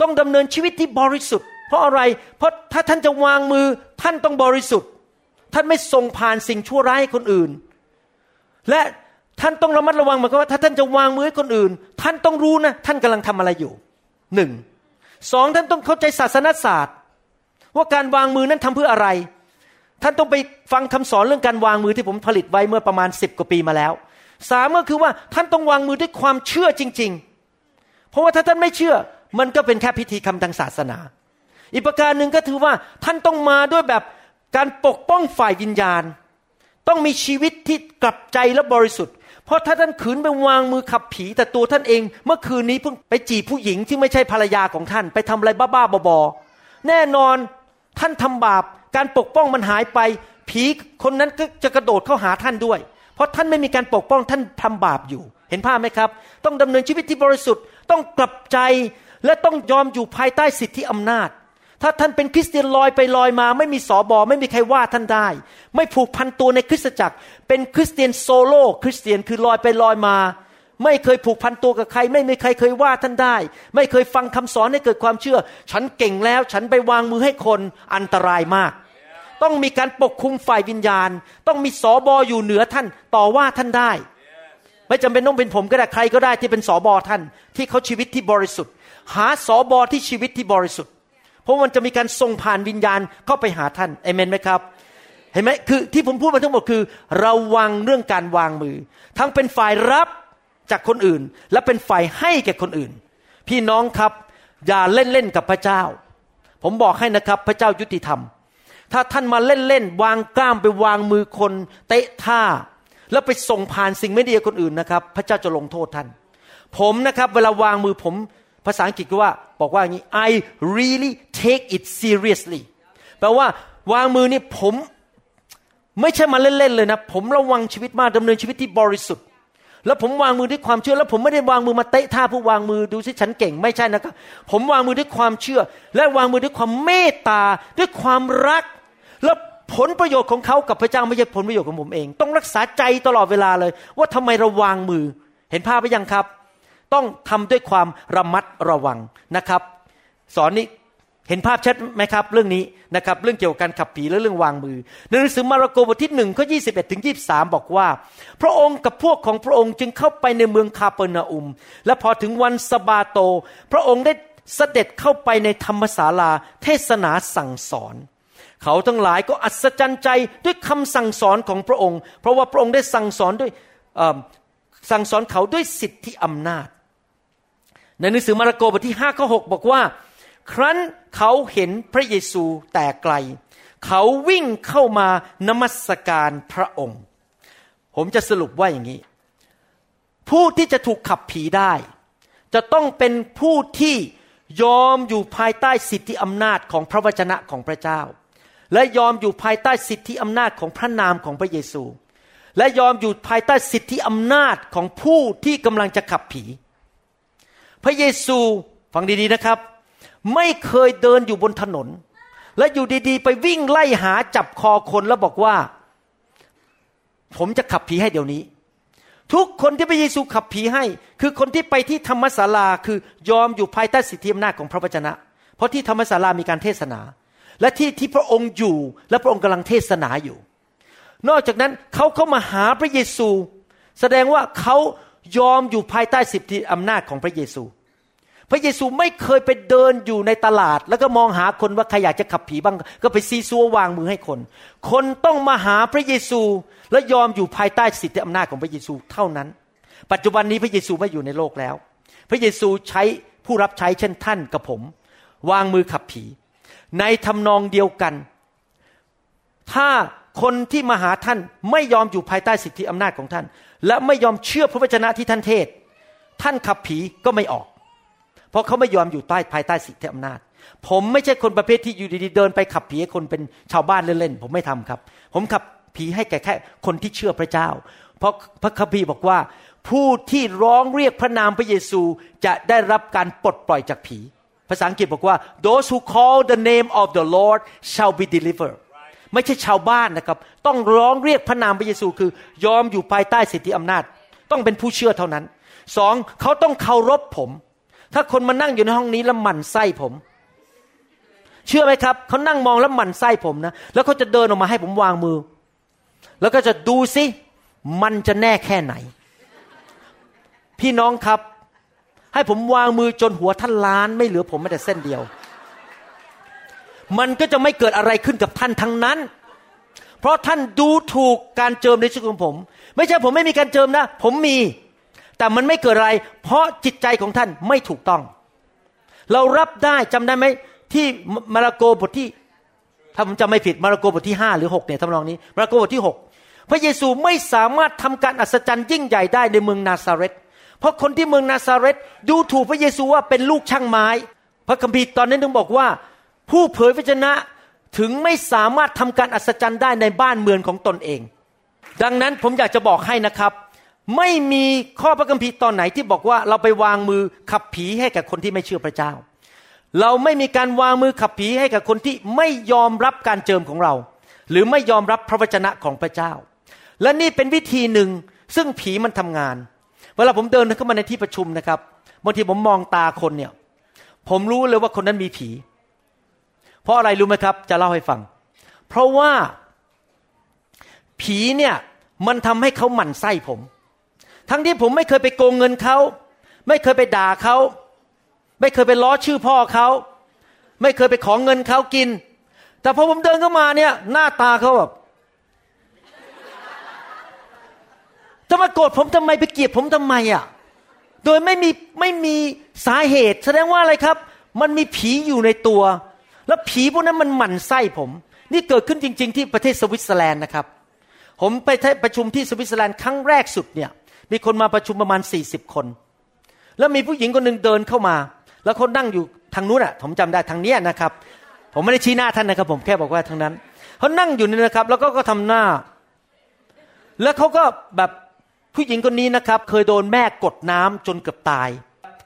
ต้องดำเนินชีวิตที่บริสุทธิ์ เพราะอะไร เพราะถ้าท่านจะวางมือท่านต้องบริสุทธิ์ ท่านไม่ส่งผ่านสิ่งชั่วร้ายให้คนอื่น และท่านต้องระมัดระวังเหมือนกับว่าถ้าท่านจะวางมือให้คนอื่น ท่านต้องรู้นะท่านกำลังทำอะไรอยู่หนึ่งสองท่านต้องเข้าใจศาสนศาสตร์ ว่าการวางมือนั้นทำเพื่ออะไร ท่านต้องไปฟังคำสอนเรื่องการวางมือที่ผมผลิตไว้เมื่อประมาณสิบกว่าปีมาแล้วสามก็คือว่าท่านต้องวางมือด้วยความเชื่อจริง ๆ เพราะว่าถ้าท่านไม่เชื่อมันก็เป็นแค่พิธีคำทางศาสนา อีกประการหนึ่งก็ถือว่าท่านต้องมาด้วยแบบการปกป้องฝ่ายวิญญาณ ต้องมีชีวิตที่กลับใจและบริสุทธิ์ เพราะถ้าท่านขืนไปวางมือขับผี แต่ตัวท่านเอง เมื่อคืนนี้เพิ่งไปจีบผู้หญิงที่ไม่ใช่ภรรยาของท่าน ไปทำอะไรบ้าๆบอๆแน่นอนท่านทำบาป การปกป้องมันหายไป ผีคนนั้นก็จะกระโดดเข้าหาท่านด้วย เพราะท่านไม่มีการปกป้องท่านทำบาปอยู่ เห็นภาพไหมครับ ต้องดำเนินชีวิตที่บริสุทธิ์ ต้องกลับใจและต้องยอมอยู่ภายใต้สิทธิอำนาจ ถ้าท่านเป็นคริสเตียนลอยไปลอยมา ไม่มีสอบอไม่มีใครว่าท่านได้ ไม่ผูกพันตัวในคริสตจักร เป็นคริสเตียน solo Christian คือลอยไปลอยมา ไม่เคยผูกพันตัวกับใคร ไม่มีใครเคยว่าท่านได้ ไม่เคยฟังคำสอนให้เกิดความเชื่อ ฉันเก่งแล้ว ฉันไปวางมือให้คนอันตรายมาก ต้องมีการปกคุมฝ่ายวิญญาณ ต้องมีสอบออยู่เหนือท่านต่อว่าท่านได้ ไม่จำเป็นต้องเป็นผมก็ได้ใครก็ได้ที่เป็นสอบอท่าน ที่เขาชีวิตที่บริสุทธิ์ หาสอบอที่ชีวิตที่บริสุทธิ์ เพราะมันจะมีการส่งผ่านวิญญาณเข้าไปหาท่านเอเมนไหมครับเห็นไหมคือที่ผมพูดมาทั้งหมดคือ ระวังเรื่องการวางมือ ทั้งเป็นฝ่ายรับจากคนอื่น และเป็นฝ่ายให้แก่คนอื่น พี่น้องครับอย่าเล่นเล่นกับพระเจ้า ผมบอกให้นะครับพระเจ้ายุติธรรม ถ้าท่านมาเล่นเล่นวางกล้ามไปวางมือคนเตะท่า แล้วไปส่งผ่านสิ่งไม่ดีกับคนอื่นนะครับ พระเจ้าจะลงโทษท่าน ผมนะครับ เวลาวางมือผมภาษาอังกฤษก็ว่า บอกว่าอย่างนี้ I really take it seriously แปลว่าวางมือนี่ผมไม่ใช่มาเล่นๆเลยนะ ผมระวังชีวิตมากดำเนินชีวิตที่บริสุทธิ์ แล้วผมวางมือด้วยความเชื่อ แล้วผมไม่ได้วางมือมาเตะท่าผู้วางมือดูสิฉันเก่งไม่ใช่นะครับ ผมวางมือด้วยความเชื่อ และวางมือด้วยความเมตตาด้วยความรัก แล้วผลประโยชน์ของเขากับพระเจ้าไม่ใช่ผลประโยชน์ของผมเอง ต้องรักษาใจตลอดเวลาเลย ว่าทำไมเราวางมือ เห็นภาพไปยังครับ ต้องทำด้วยความระมัดระวังนะครับ สอนนี้เห็นภาพชัดไหมครับ เรื่องนี้นะครับเรื่องเกี่ยวกับการขับผีและเรื่องวางมือในหนังสือมาระโกบทที่หนึ่งข้อยี่สิบเอ็ดถึงยี่บสามบอกว่า พระองค์กับพวกของพระองค์จึงเข้าไปในเมืองคาเปอร์นาอุม และพอถึงวันสบาโต พระองค์ได้เสด็จเข้าไปในธรรมศาลาเทศนาสั่งสอน เขาทั้งหลายก็อัศจรรย์ใจด้วยคำสั่งสอนของพระองค์ เพราะว่าพระองค์ได้สั่งสอนด้วยสั่งสอนเขาด้วยสิทธิอำนาจ ในหนังสือมาระโกบทที่5ข้อ6บอกว่า ครั้นเขาเห็นพระเยซูแต่ไกล เขาวิ่งเข้ามานมัสการพระองค์ ผมจะสรุปว่าอย่างนี้ ผู้ที่จะถูกขับผีได้ จะต้องเป็นผู้ที่ยอมอยู่ภายใต้สิทธิอำนาจของพระวจนะของพระเจ้า และยอมอยู่ภายใต้สิทธิอำนาจของพระนามของพระเยซู และยอมอยู่ภายใต้สิทธิอำนาจของผู้ที่กำลังจะขับผี พระเยซูฟังดีๆนะครับ ไม่เคยเดินอยู่บนถนน และอยู่ดีๆ ไปวิ่งไล่หาจับคอคนแล้วบอกว่า ผมจะขับผีให้เดี๋ยวนี้ ทุกคนที่พระเยซูขับผีให้ คือคนที่ไปที่ธรรมศาลาคือยอมอยู่ภายใต้สิทธิอำนาจของพระวจนะ เพราะที่ธรรมศาลามีการเทศนา และที่ที่พระองค์อยู่และพระองค์กำลังเทศนาอยู่ นอกจากนั้นเขาเข้ามาหาพระเยซู แสดงว่าเขา ยอมอยู่ภายใต้สิทธิอำนาจของพระเยซู พระเยซูไม่เคยไปเดินอยู่ในตลาด แล้วก็มองหาคนว่าใครอยากจะขับผีบ้าง ก็ไปซีซัววางมือให้คน คนต้องมาหาพระเยซูและยอมอยู่ภายใต้สิทธิอำนาจของพระเยซูเท่านั้น ปัจจุบันนี้พระเยซูไม่อยู่ในโลกแล้ว พระเยซูใช้ผู้รับใช้เช่นท่านกับผม วางมือขับผี ในทำนองเดียวกัน ถ้า คนที่มาหาท่านไม่ยอมอยู่ภายใต้สิทธิอำนาจของท่าน และไม่ยอมเชื่อพระวจนะที่ท่านเทศ ท่านขับผีก็ไม่ออก เพราะเขาไม่ยอมอยู่ใต้ภายใต้สิทธิอำนาจ ผมไม่ใช่คนประเภทที่อยู่ดีๆเดินไปขับผีให้คนเป็นชาวบ้านเล่นๆผมไม่ทำครับ ผมขับผีให้แก่แค่คนที่เชื่อพระเจ้า เพราะพระคัมภีร์บอกว่า ผู้ที่ร้องเรียกพระนามพระเยซูจะได้รับการปลดปล่อยจากผี ภาษาอังกฤษบอกว่า those who call the name of the Lord shall be delivered ไม่ใช่ชาวบ้านนะครับ ต้องร้องเรียกพระนามพระเยซูคือยอมอยู่ภายใต้สิทธิอำนาจ ต้องเป็นผู้เชื่อเท่านั้นสองเขาต้องเคารพผม ถ้าคนมานั่งอยู่ในห้องนี้แล้วหมั่นไส้ผม เชื่อไหมครับเขานั่งมองแล้วหมั่นไส้ผมนะแล้วเขาจะเดินออกมาให้ผมวางมือ แล้วก็จะดูสิมันจะแน่แค่ไหน พี่น้องครับ ให้ผมวางมือจนหัวท่านล้าน ไม่เหลือผมแม้แต่เส้นเดียว มันก็จะไม่เกิดอะไรขึ้นกับท่านทั้งนั้น เพราะท่านดูถูกการเจิมในชีวิตของผม ไม่ใช่ผมไม่มีการเจิมนะ ผมมี แต่มันไม่เกิดอะไร เพราะจิตใจของท่านไม่ถูกต้อง เรารับได้จำได้ไหมที่มาระโกบทที่ถ้าผมจำไม่ผิดมาระโกบทที่ห้าหรือหกเนี่ยทำนองนี้มาระโกบทที่หกพระเยซูไม่สามารถทำการอัศจรรย์ยิ่งใหญ่ได้ในเมืองนาซาเรตเพราะคนที่เมืองนาซาเรตดูถูกพระเยซูว่าเป็นลูกช่างไม้ พระคัมภีร์ตอนนั้นถึงบอกว่า ผู้เผยพระชนะถึงไม่สามารถทำการอัศจรรย์ได้ในบ้านเมืองของตนเอง ดังนั้นผมอยากจะบอกให้นะครับ ไม่มีข้อพระคัมภีร์ตอนไหนที่บอกว่าเราไปวางมือขับผีให้กับคนที่ไม่เชื่อพระเจ้า เราไม่มีการวางมือขับผีให้กับคนที่ไม่ยอมรับการเจิมของเรา หรือไม่ยอมรับพระวจนะของพระเจ้า และนี่เป็นวิธีหนึ่งซึ่งผีมันทำงาน เวลาผมเดินเข้ามาในที่ประชุมนะครับบางทีผมมองตาคนเนี่ย ผมรู้เลยว่าคนนั้นมีผี เพราะอะไรรู้ไหมครับ จะเล่าให้ฟัง เพราะว่าผีเนี่ยมันทำให้เขาหมั่นไส้ผม ทั้งที่ผมไม่เคยไปโกงเงินเขา ไม่เคยไปด่าเขา ไม่เคยไปล้อชื่อพ่อเขา ไม่เคยไปของเงินเขากิน แต่พอผมเดินเข้ามาเนี่ย หน้าตาเขาแบบจะมาโกรธผมทำไมไปเกลียดผมทำไมอะ โดยไม่มีไม่มีสาเหตุ แสดงว่าอะไรครับ มันมีผีอยู่ในตัว แล้วผีพวกนั้นมันหมั่นไส้ผม นี่เกิดขึ้นจริง ๆ ที่ประเทศสวิตเซอร์แลนด์นะครับ ผมไปประชุมที่สวิตเซอร์แลนด์ครั้งแรกสุดเนี่ย มีคนมาประชุมประมาณ 40 คน แล้วมีผู้หญิงคนหนึ่งเดินเข้ามา แล้วเขานั่งอยู่ทางนู้นอะ ผมจำได้ทางเนี้ยนะครับ ผมไม่ได้ชี้หน้าท่านนะครับ ผมแค่บอกว่าทางนั้นเขานั่งอยู่นี่นะครับ แล้วก็ก็ทำหน้า แล้วเขาก็แบบผู้หญิงคนนี้นะครับ เคยโดนแม่กดน้ำจนเกือบตาย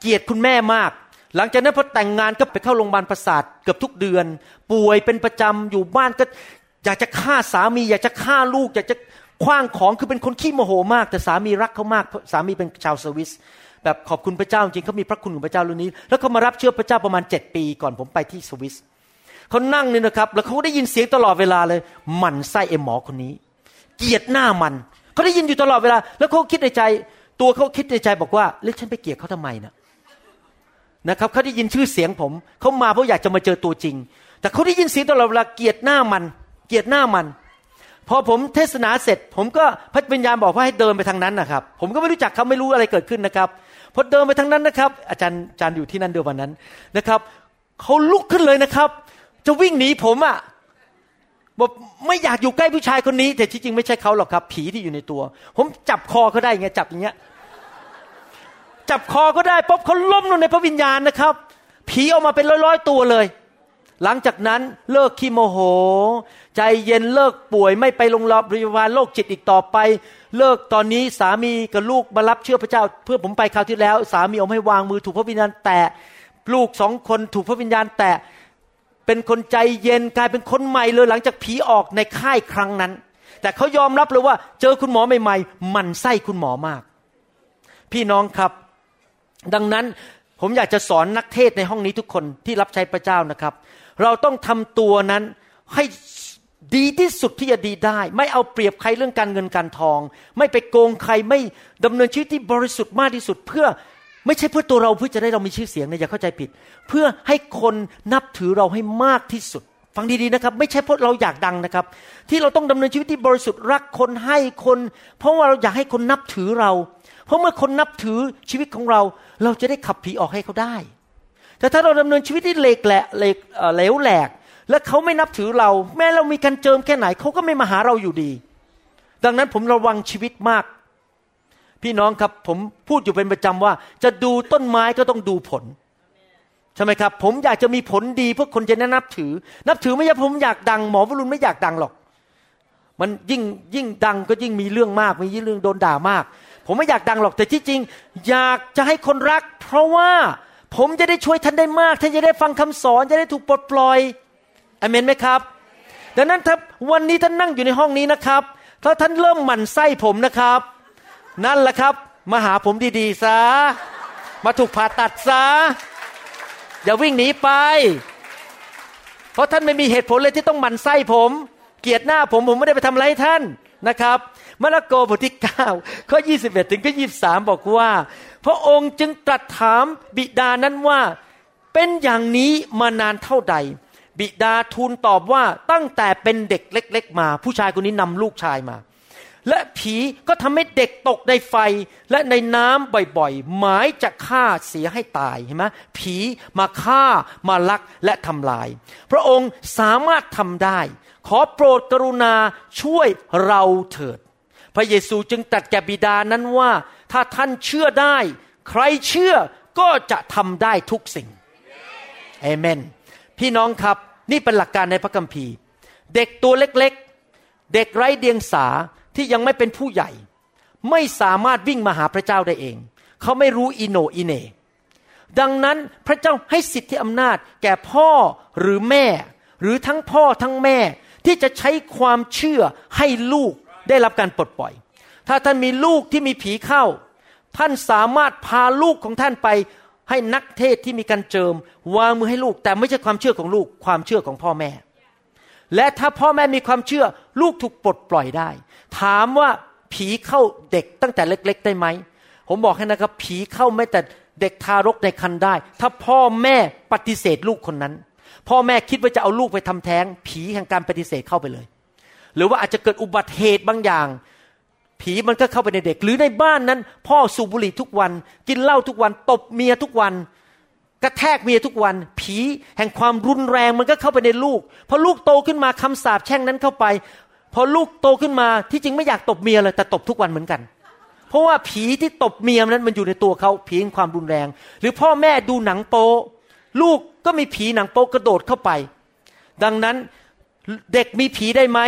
เกลียดคุณแม่มาก หลังจากนั้นพอแต่งงานก็ไปเข้าโรงพยาบาลประสาทเกือบทุกเดือน ป่วยเป็นประจำอยู่บ้านก็อยากจะฆ่าสามี อยากจะฆ่าลูก อยากจะคว้างของคือเป็นคนขี้โมโหมาก แต่สามีรักเขามาก สามีเป็นชาวสวิส แบบขอบคุณพระเจ้าจริงเขามีพระคุณของพระเจ้าเรื่องนี้ แล้วเขามารับเชื่อพระเจ้าประมาณเจ็ดปี ก่อนผมไปที่สวิสเขานั่งนี่นะครับ แล้วเขาได้ยินเสียงตลอดเวลาเลยหมั่นไส้เอ็มหมอคนนี้ เกลียดหน้ามันเขาได้ยินอยู่ตลอดเวลา แล้วเขาคิดในใจ ตัวเขาคิดในใจบอกว่าแล้วฉันไปเกลียดเขาทำไมนะ นะครับเขาได้ยินชื่อเสียงผมเขามาเพราะอยากจะมาเจอตัวจริง แต่เขาได้ยินเสียงตลอดเวลาเกียดหน้ามัน เกียดหน้ามัน พอผมเทศนาเสร็จ ผมก็พระวิญญาณบอกว่าให้เดินไปทางนั้นนะครับ ผมก็ไม่รู้จักเขาไม่รู้อะไรเกิดขึ้นนะครับพอเดินไปทางนั้นนะครับ อาจารย์อาจารย์อยู่ที่นั่นเดียววันนั้นนะครับเขาลุกขึ้นเลยนะครับ จะวิ่งหนีผมอะ่ะบอกไม่อยากอยู่ใกล้ผู้ชายคนนี้ แต่ที่จริงไม่ใช่เขาหรอกครับ ผีที่อยู่ในตัว ผมจับคอเขาได้ไงจับอย่างเงี้ย จับคอก็ได้ปุ๊บเขาล้มลงในพระวิญญาณนะครับ ผีออกมาเป็นร้อยๆตัวเลย หลังจากนั้นเลิกขี้โมโห ใจเย็นเลิกป่วยไม่ไปโรงพยาบาลโรคจิตอีกต่อไป เลิกตอนนี้สามีกับลูกมารับเชื่อพระเจ้า เพื่อผมไปคราวที่แล้ว สามีเอาให้วางมือถูกพระวิญญาณแตะลูกสองคนถูกพระวิญญาณแตะเป็นคนใจเย็นกลายเป็นคนใหม่เลยหลังจากผีออกในค่ายครั้งนั้น แต่เขายอมรับเลยว่า เจอคุณหมอใหม่ๆหมันไส้คุณหมอมาก พี่น้องครับ ดังนั้นผมอยากจะสอนนักเทศในห้องนี้ทุกคนที่รับใช้พระเจ้านะครับ เราต้องทำตัวนั้นให้ดีที่สุดที่จะดีได้ ไม่เอาเปรียบใครเรื่องการเงินการทอง ไม่ไปโกงใครไม่ดำเนินชีวิตที่บริสุทธิ์มากที่สุด เพื่อไม่ใช่เพื่อตัวเราเพื่อจะได้เรามีชื่อเสียงนะอย่าเข้าใจผิด เพื่อให้คนนับถือเราให้มากที่สุด ฟังดีๆนะครับ ไม่ใช่เพราะเราอยากดังนะครับ ที่เราต้องดำเนินชีวิตที่บริสุทธิ์รักคนให้คน เพราะว่าเราอยากให้คนนับถือเรา เพราะเมื่อคนนับถือชีวิตของเรา เราจะได้ขับผีออกให้เขาได้ แต่ถ้าเราดำเนินชีวิตที่เหลกแหละเหลกเหลวแหลก และเขาไม่นับถือเรา แม้เรามีการเจิมแค่ไหนเขาก็ไม่มาหาเราอยู่ดี ดังนั้นผมระวังชีวิตมาก พี่น้องครับผมพูดอยู่เป็นประจำว่า จะดูต้นไม้ก็ต้องดูผลใช่ไหมครับ ผมอยากจะมีผลดีเพื่อคนจะนับถือ นับถือไม่ใช่ผมอยากดังหมอวรุณไม่อยากดังหรอกมันยิ่งยิ่งดังก็ยิ่งมีเรื่องมาก มีเรื่องโดนด่ามาก ผมไม่อยากดังหรอกแต่ที่จริง อยากจะให้คนรัก เพราะว่าผมจะได้ช่วยท่านได้มาก ท่านจะได้ฟังคำสอนจะได้ถูกปลดปล่อยอเมนไหมครับ ดังนั้นถ้าวันนี้ท่านนั่งอยู่ในห้องนี้นะครับถ้าท่านเริ่มหมั่นไส้ผมนะครับ นั่นแหละครับ มาหาผมดีๆซะมาถูกผ่าตัดซะอย่าวิ่งหนีไป เพราะท่านไม่มีเหตุผลเลยที่ต้องหมั่นไส้ผม เกลียดหน้าผมผมไม่ได้ไปทำอะไรให้ท่านนะครับ มาระโกบทที่9ข้อ21 ถึงข้อ23 บอกว่า พระองค์จึงตรัสถามบิดานั้นว่า เป็นอย่างนี้มานานเท่าใด บิดาทูลตอบว่าตั้งแต่เป็นเด็กเล็ก ๆ มา ผู้ชายคนนี้นำลูกชายมา และผีก็ทำให้เด็กตกในไฟและในน้ำบ่อยๆ หมายจะฆ่าเสียให้ตายเห็นไหมผีมาฆ่ามาลักและทำลาย พระองค์สามารถทำได้ ขอโปรดกรุณาช่วยเราเถิด พระเยซูจึงตรัสแก่บิดานั้นว่า ถ้าท่านเชื่อได้ ใครเชื่อก็จะทำได้ทุกสิ่งเอเมน พี่น้องครับนี่เป็นหลักการในพระคัมภีร์ เด็กตัวเล็กๆ เด็กไร้เดียงสาที่ยังไม่เป็นผู้ใหญ่ ไม่สามารถวิ่งมาหาพระเจ้าได้เอง เขาไม่รู้อิโนอิเน ดังนั้นพระเจ้าให้สิทธิอำนาจแก่พ่อหรือแม่ หรือทั้งพ่อทั้งแม่ที่จะใช้ความเชื่อให้ลูก ได้รับการปลดปล่อย ถ้าท่านมีลูกที่มีผีเข้า ท่านสามารถพาลูกของท่านไปให้นักเทศที่มีการเจิม วางมือให้ลูก แต่ไม่ใช่ความเชื่อของลูกความเชื่อของพ่อแม่ และถ้าพ่อแม่มีความเชื่อ ลูกถูกปลดปล่อยได้ ถามว่าผีเข้าเด็กตั้งแต่เล็ก ๆ ได้ไหมผมบอกให้นะครับ ผีเข้าแม้แต่เด็กทารกในครรภ์ได้ ถ้าพ่อแม่ปฏิเสธลูกคนนั้น พ่อแม่คิดว่าจะเอาลูกไปทำแท้ง ผีแห่งการปฏิเสธเข้าไปเลย หรือว่าอาจจะเกิดอุบัติเหตุบางอย่าง ผีมันก็เข้าไปในเด็ก หรือในบ้านนั้น พ่อสูบบุหรี่ทุกวัน กินเหล้าทุกวัน ตบเมียทุกวัน กระแทกเมียทุกวัน ผีแห่งความรุนแรงมันก็เข้าไปในลูกพอลูกโตขึ้นมาคำสาปแช่งนั้นเข้าไปพอลูกโตขึ้นมาที่จริงไม่อยากตบเมียเลยแต่ตบทุกวันเหมือนกัน เพราะว่าผีที่ตบเมียนั้นมันอยู่ในตัวเขาผีแห่งความรุนแรง หรือพ่อแม่ดูหนังโป๊ลูกก็มีผีหนังโป๊กระโดดเข้าไป ดังนั้นเด็กมีผีได้ไหม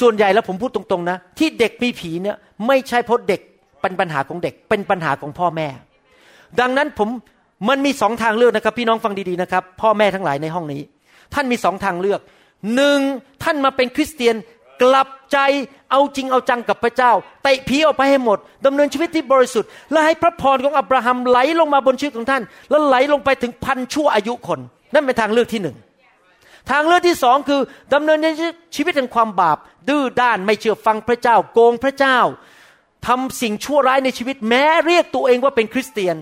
ส่วนใหญ่แล้วผมพูดตรงๆนะ ที่เด็กมีผีเนี่ยไม่ใช่เพราะเด็กเป็นปัญหาของเด็ก เป็นปัญหาของพ่อแม่ ดังนั้นผมมันมีสองทางเลือกนะครับ พี่น้องฟังดีๆนะครับ พ่อแม่ทั้งหลายในห้องนี้ ท่านมีสองทางเลือกหนึ่งท่านมาเป็นคริสเตียนกลับใจเอาจริงเอาจังกับพระเจ้าเตะผีออกไปให้หมดดำเนินชีวิตที่บริสุทธิ์ และให้พระพรของอับราฮัมไหลลงมาบนชีวิตของท่าน แล้วไหลลงไปถึงพันชั่วอายุคน นั่นเป็นทางเลือกที่หนึ่ง ทางเลือกที่สองคือดำเนินชีวิตแห่งความบาป ดื้อด้านไม่เชื่อฟังพระเจ้า โกงพระเจ้าทำสิ่งชั่วร้ายในชีวิตแม้เรียกตัวเองว่าเป็นคริสเตียน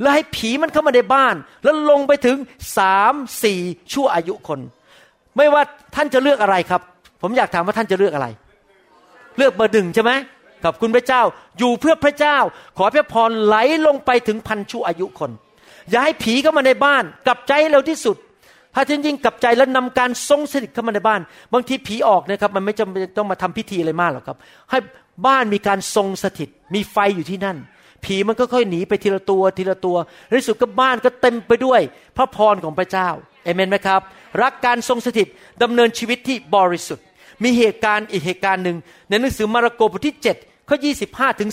แล้วให้ผีมันเข้ามาในบ้าน แล้วลงไปถึงสามสี่ชั่วอายุคน ไม่ว่าท่านจะเลือกอะไรครับ ผมอยากถามว่าท่านจะเลือกอะไร เลือกเบอร์หนึ่งใช่ไหมขอบคุณพระเจ้าอยู่เพื่อพระเจ้า ขอพระพรไหลลงไปถึงพันชั่วอายุคน อย่าให้ผีเข้ามาในบ้าน กลับใจเร็วที่สุด ถ้าท่านยิ่งกลับใจแล้วนำการทรงสถิตเข้ามาในบ้าน บางทีผีออกนะครับ มันไม่จำเป็นต้องมาทำพิธีอะไรมากหรอกครับ ให้บ้านมีการทรงสถิต มีไฟอยู่ที่นั่น ผีมันก็ค่อยหนีไปทีละตัวทีละตัวในสุดก็บ้านก็เต็มไปด้วย พระพรของพระเจ้าเอเมนไหมครับ รักการทรงสถิตดำเนินชีวิตที่บริสุทธิ์ มีเหตุการณ์อีกเหตุการณ์หนึ่งในหนังสือมาระโกบทที่7ข้อ25ถึง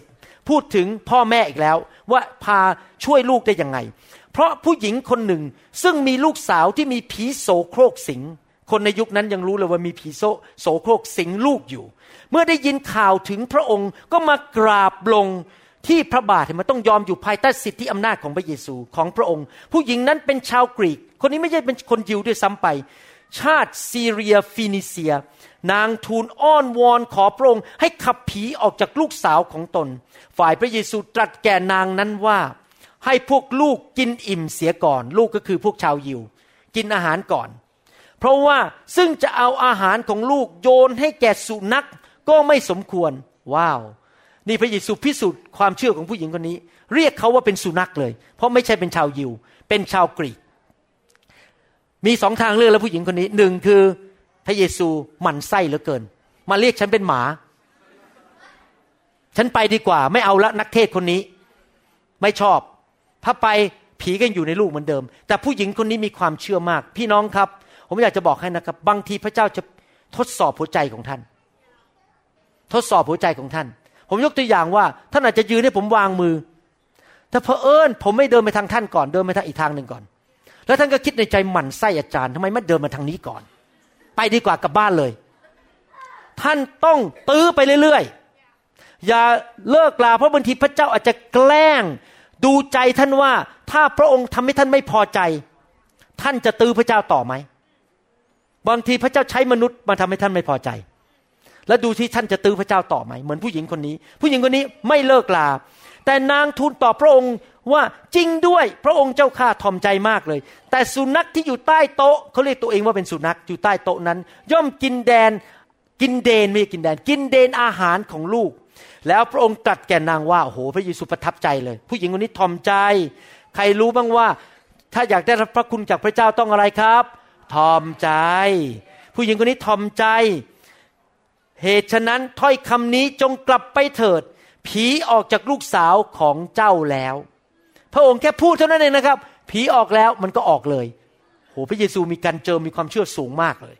30 พูดถึงพ่อแม่อีกแล้วว่าพาช่วยลูกได้ยังไง เพราะผู้หญิงคนหนึ่งซึ่งมีลูกสาวที่มีผีโสโครกสิง คนในยุคนั้นยังรู้เลยว่ามีผีโสโสโครกสิงลูกอยู่ เมื่อได้ยินข่าวถึงพระองค์ก็มากราบลงที่พระบาทเห็นไหมันต้องยอมอยู่ภายใต้สิทธิอำนาจของพระเยซูของพระองค์ ผู้หญิงนั้นเป็นชาวกรีก คนนี้ไม่ใช่เป็นคนยิวด้วยซ้ำไป ชาติซีเรียฟินิเซีย นางทูลอ้อนวอนขอพระองค์ให้ขับผีออกจากลูกสาวของตน ฝ่ายพระเยซูตรัสแก่นางนั้นว่า ให้พวกลูกกินอิ่มเสียก่อน ลูกก็คือพวกชาวยิว กินอาหารก่อน เพราะว่าซึ่งจะเอาอาหารของลูกโยนให้แก่สุนัขก็ไม่สมควร ว้าว นี่พระเยซูพิสูจน์ความเชื่อของผู้หญิงคนนี้ เรียกเขาว่าเป็นสุนัขเลย เพราะไม่ใช่เป็นชาวยิว เป็นชาวกรีก มีสองทางเลือกแล้วผู้หญิงคนนี้หนึ่งคือพระเยซูหมั่นไส้เหลือเกิน มาเรียกฉันเป็นหมา ฉันไปดีกว่า ไม่เอาละนักเทศคนนี้ ไม่ชอบ ถ้าไปผีก็ยังอยู่ในลูกเหมือนเดิม แต่ผู้หญิงคนนี้มีความเชื่อมาก พี่น้องครับ ผมอยากจะบอกให้นะครับ บางทีพระเจ้าจะทดสอบหัวใจของท่าน ทดสอบหัวใจของท่าน ผมยกตัวอย่างว่าท่านอาจจะยืนให้ผมวางมือ แต่เพอเอิญผมไม่เดินไปทางท่านก่อนเดินไปทางอีกทางหนึ่งก่อน แล้วท่านก็คิดในใจหมั่นไส้อาจารย์ทำไมไม่เดินมาทางนี้ก่อน ไปดีกว่ากลับบ้านเลย ท่านต้องตื้อไปเรื่อยๆอย่าเลิกลาเพราะบางทีพระเจ้าอาจจะแกล้ง ดูใจท่านว่าถ้าพระองค์ทำให้ท่านไม่พอใจ ท่านจะตื้อพระเจ้าต่อไหมบางทีพระเจ้าใช้มนุษย์มาทำให้ท่านไม่พอใจ แล้วดูที่ท่านจะตื้อพระเจ้าต่อไหมเหมือนผู้หญิงคนนี้ ผู้หญิงคนนี้ไม่เลิกลา แต่นางทูลตอบพระองค์ว่าจริงด้วยพระองค์เจ้าข้าทอมใจมากเลย แต่สุนัขที่อยู่ใต้โต๊ะเขาเรียกตัวเองว่าเป็นสุนัขอยู่ใต้โต๊ะนั้น ย่อมกินแดนกินเดนไม่ใช่กินแดน กินเดนอาหารของลูก แล้วพระองค์ตรัสแก่นางว่าโอ้โหพระเยซูประทับใจเลย ผู้หญิงคนนี้ทอมใจ ใครรู้บ้างว่า ถ้าอยากได้รับพระคุณจากพระเจ้าต้องอะไรครับทอมใจ ผู้หญิงคนนี้ทอมใจ เหตุฉะนั้นถ้อยคำนี้จงกลับไปเถิด ผีออกจากลูกสาวของเจ้าแล้ว พระองค์แค่พูดเท่านั้นเองนะครับ ผีออกแล้วมันก็ออกเลยโหพระเยซูมีการเจิมมีความเชื่อสูงมากเลย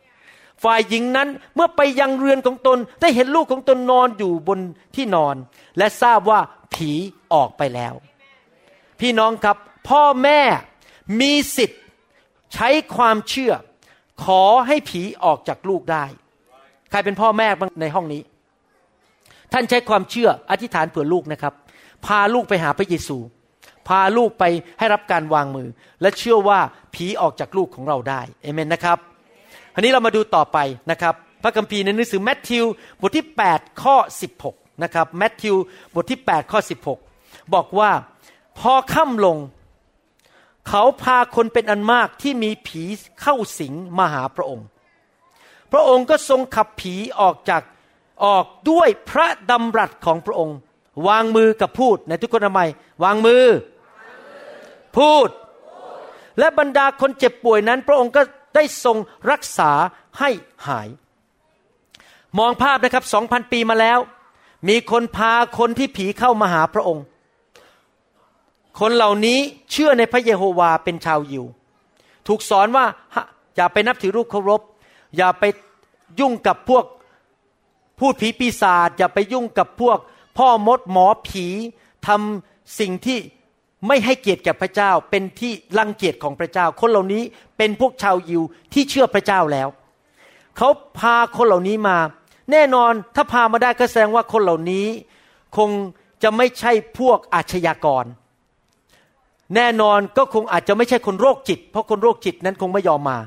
ฝ่ายหญิงนั้นเมื่อไปยังเรือนของตนได้เห็นลูกของตนนอนอยู่บนที่นอน และทราบว่าผีออกไปแล้ว พี่น้องครับพ่อแม่มีสิทธิ์ใช้ความเชื่อ ขอให้ผีออกจากลูกได้ ใครเป็นพ่อแม่บ้างในห้องนี้ ท่านใช้ความเชื่ออธิษฐานเผื่อลูกนะครับ พาลูกไปหาพระเยซู พาลูกไปให้รับการวางมือ และเชื่อว่าผีออกจากลูกของเราได้เอเมนนะครับ ทีนี้เรามาดูต่อไปนะครับ พระคัมภีร์ในหนังสือแมทธิวบทที่ 8 ข้อ 16 นะครับแมทธิวบทที่ 8 ข้อ 16 บอกว่าพอค่ำลง เขาพาคนเป็นอันมากที่มีผีเข้าสิงมาหาพระองค์ พระองค์ก็ทรงขับผีออกจากออกด้วยพระดำรัสของพระองค์ วางมือกับพูดในทุกคนทำไมวางมือ พูด และบรรดาคนเจ็บป่วยนั้น พระองค์ก็ ได้ทรงรักษาให้หาย มองภาพนะครับสองพันปีมาแล้ว มีคนพาคนที่ผีเข้ามาหาพระองค์ คนเหล่านี้เชื่อในพระเยโฮวาเป็นชาวยิว ถูกสอนว่าอย่าไปนับถือรูปเคารพ อย่าไปยุ่งกับพวกพูดผีปีศาจอย่าไปยุ่งกับพวก พ่อมดหมอผีทำสิ่งที่ ไม่ให้เกียรติแก่พระเจ้า เป็นที่รังเกียจของพระเจ้า คนเหล่านี้เป็นพวกชาวยิวที่เชื่อพระเจ้าแล้ว เขาพาคนเหล่านี้มา แน่นอนถ้าพามาได้ก็แสดงว่าคนเหล่านี้ คงจะไม่ใช่พวกอาชญากร แน่นอนก็คงอาจจะไม่ใช่คนโรคจิต เพราะคนโรคจิตนั้นคงไม่ยอมมา